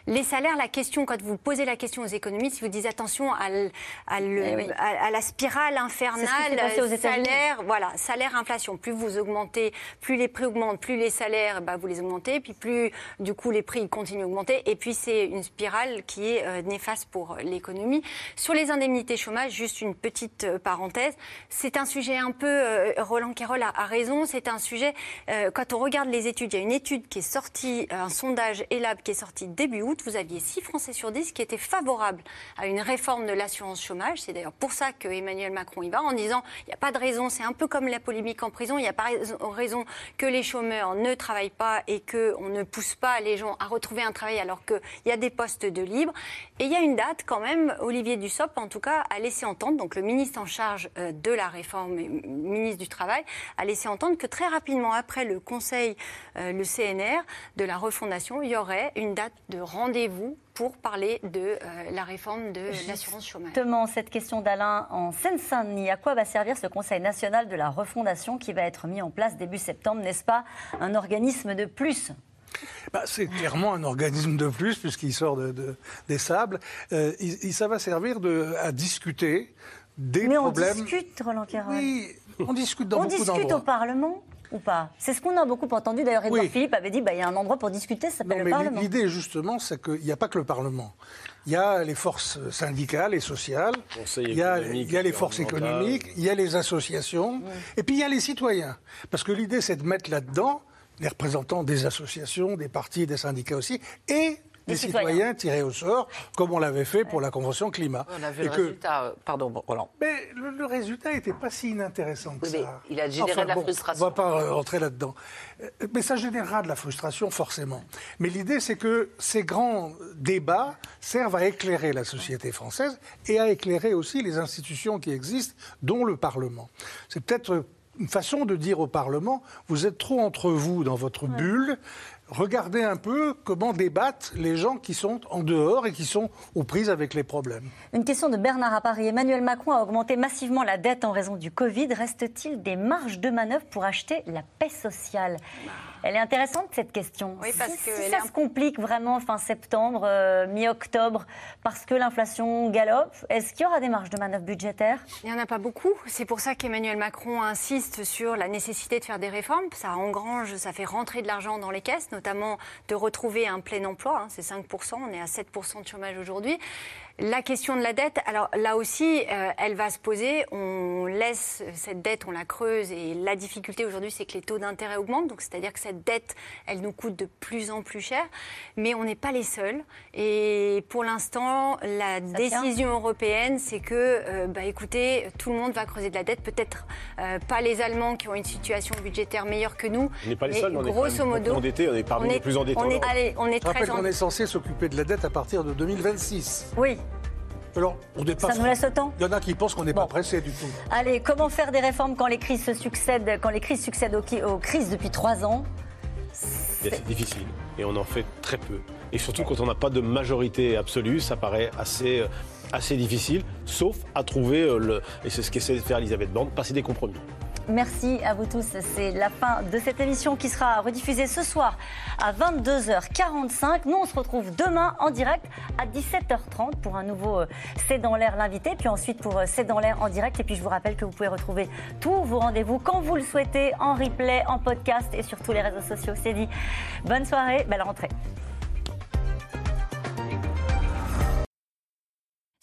Les salaires, la question, quand vous posez la question aux économistes, vous disent attention à, eh à, la spirale infernale, salaire, voilà, salaire inflation. Plus vous augmentez, plus les prix augmentent, plus les salaires, bah, vous les augmentez, puis plus du coup les prix continuent à augmenter, et puis c'est une spirale qui est euh, néfaste pour l'économie. Sur les indemnités chômage, juste une petite euh, parenthèse, c'est un sujet un peu, euh, Roland Carroll a, raison, c'est un sujet, quand on regarde les études, il y a une étude qui est sortie, un sondage ELAB qui est sorti début août, août, vous aviez 6 Français sur 10 qui étaient favorables à une réforme de l'assurance chômage. C'est d'ailleurs pour ça que Emmanuel Macron y va, en disant il n'y a pas de raison, c'est un peu comme la polémique en prison, il n'y a pas raison que les chômeurs ne travaillent pas et qu'on ne pousse pas les gens à retrouver un travail alors qu'il y a des postes de libre. Et il y a une date quand même, Olivier Dussopt en tout cas a laissé entendre, donc le ministre en charge euh, de la réforme, ministre du Travail, a laissé entendre que très rapidement après le Conseil, euh, le CNR de la refondation, il y aurait une date de rendez-vous pour parler de euh, la réforme de l'assurance chômage. Justement, cette question d'Alain en Seine-Saint-Denis, à quoi va servir ce Conseil national de la refondation qui va être mis en place début septembre N'est-ce pas un organisme de plus? Bah, c'est clairement un organisme de plus, puisqu'il sort de, des sables. Euh, ça va servir de, à discuter des problèmes. Mais on discute, Roland Caron. Oui, on discute dans on beaucoup discute au Parlement ou pas C'est ce qu'on a beaucoup entendu. D'ailleurs, Edouard Philippe avait dit bah, il y a un endroit pour discuter, ça s'appelle le Parlement. L'idée, justement, c'est qu'il n'y a pas que le Parlement. Il y a les forces syndicales et sociales, il y, a, il y, a, les forces économiques, il y a les associations, et puis il y a les citoyens. Parce que l'idée, c'est de mettre là-dedans les représentants des associations, des partis, des syndicats aussi, et des citoyens. tirés au sort, comme on l'avait fait pour la Convention climat. On a vu le résultat, euh, pardon, Roland. Mais le, résultat n'était pas si inintéressant que ça. il a généré de la frustration. On ne va pas rentrer là-dedans. Euh, mais ça générera de la frustration, forcément. Mais l'idée, c'est que ces grands débats servent à éclairer la société française et à éclairer aussi les institutions qui existent, dont le Parlement. C'est peut-être une façon de dire au Parlement, vous êtes trop entre vous dans votre bulle, regardez un peu comment débattent les gens qui sont en dehors et qui sont aux prises avec les problèmes. Une question de Bernard à Paris. Emmanuel Macron a augmenté massivement la dette en raison du Covid. Reste-t-il des marges de manœuvre pour acheter la paix sociale? Elle est intéressante cette question. Oui, parce si, que ça se complique vraiment fin septembre, euh, mi-octobre, parce que l'inflation galope, est-ce qu'il y aura des marges de manœuvre budgétaires? Il n'y en a pas beaucoup. C'est pour ça qu'Emmanuel Macron insiste sur la nécessité de faire des réformes. Ça engrange, ça fait rentrer de l'argent dans les caisses notamment de retrouver un plein emploi. Hein, c'est 5%, on est à 7% de chômage aujourd'hui. La question de la dette, alors là aussi, euh, elle va se poser. On laisse cette dette, on la creuse et la difficulté aujourd'hui, c'est que les taux d'intérêt augmentent. Donc, c'est-à-dire que cette dette, elle nous coûte de plus en plus cher. Mais on n'est pas les seuls. Et pour l'instant, la décision européenne, c'est que, euh, bah, écoutez, tout le monde va creuser de la dette. Peut-être euh, pas les Allemands qui ont une situation budgétaire meilleure que nous. On n'est pas les seuls, on est grosso modo, endettés, on est parmi les plus endettés. On est, allez, on est Je rappelle qu'on est censé s'occuper de la dette à partir de 2026. Oui. Alors, on Ça nous laisse le temps Il y en a qui pensent qu'on n'est pas pressé du tout. Allez, comment faire des réformes quand les crises se succèdent, quand les crises succèdent aux, crises depuis trois ans C'est difficile et on en fait très peu. Et surtout quand on n'a pas de majorité absolue, ça paraît assez, euh, assez difficile, sauf à trouver, euh, le, et c'est ce qu'essaie de faire Elisabeth Borne, passer des compromis. Merci à vous tous. C'est la fin de cette émission qui sera rediffusée ce soir à 22h45. Nous, on se retrouve demain en direct à 17h30 pour un nouveau euh, C'est dans l'air l'invité, puis ensuite pour euh, C'est dans l'air en direct. Et puis je vous rappelle que vous pouvez retrouver tous vos rendez-vous quand vous le souhaitez en replay, en podcast et sur tous les réseaux sociaux. C'est dit. Bonne soirée, belle rentrée.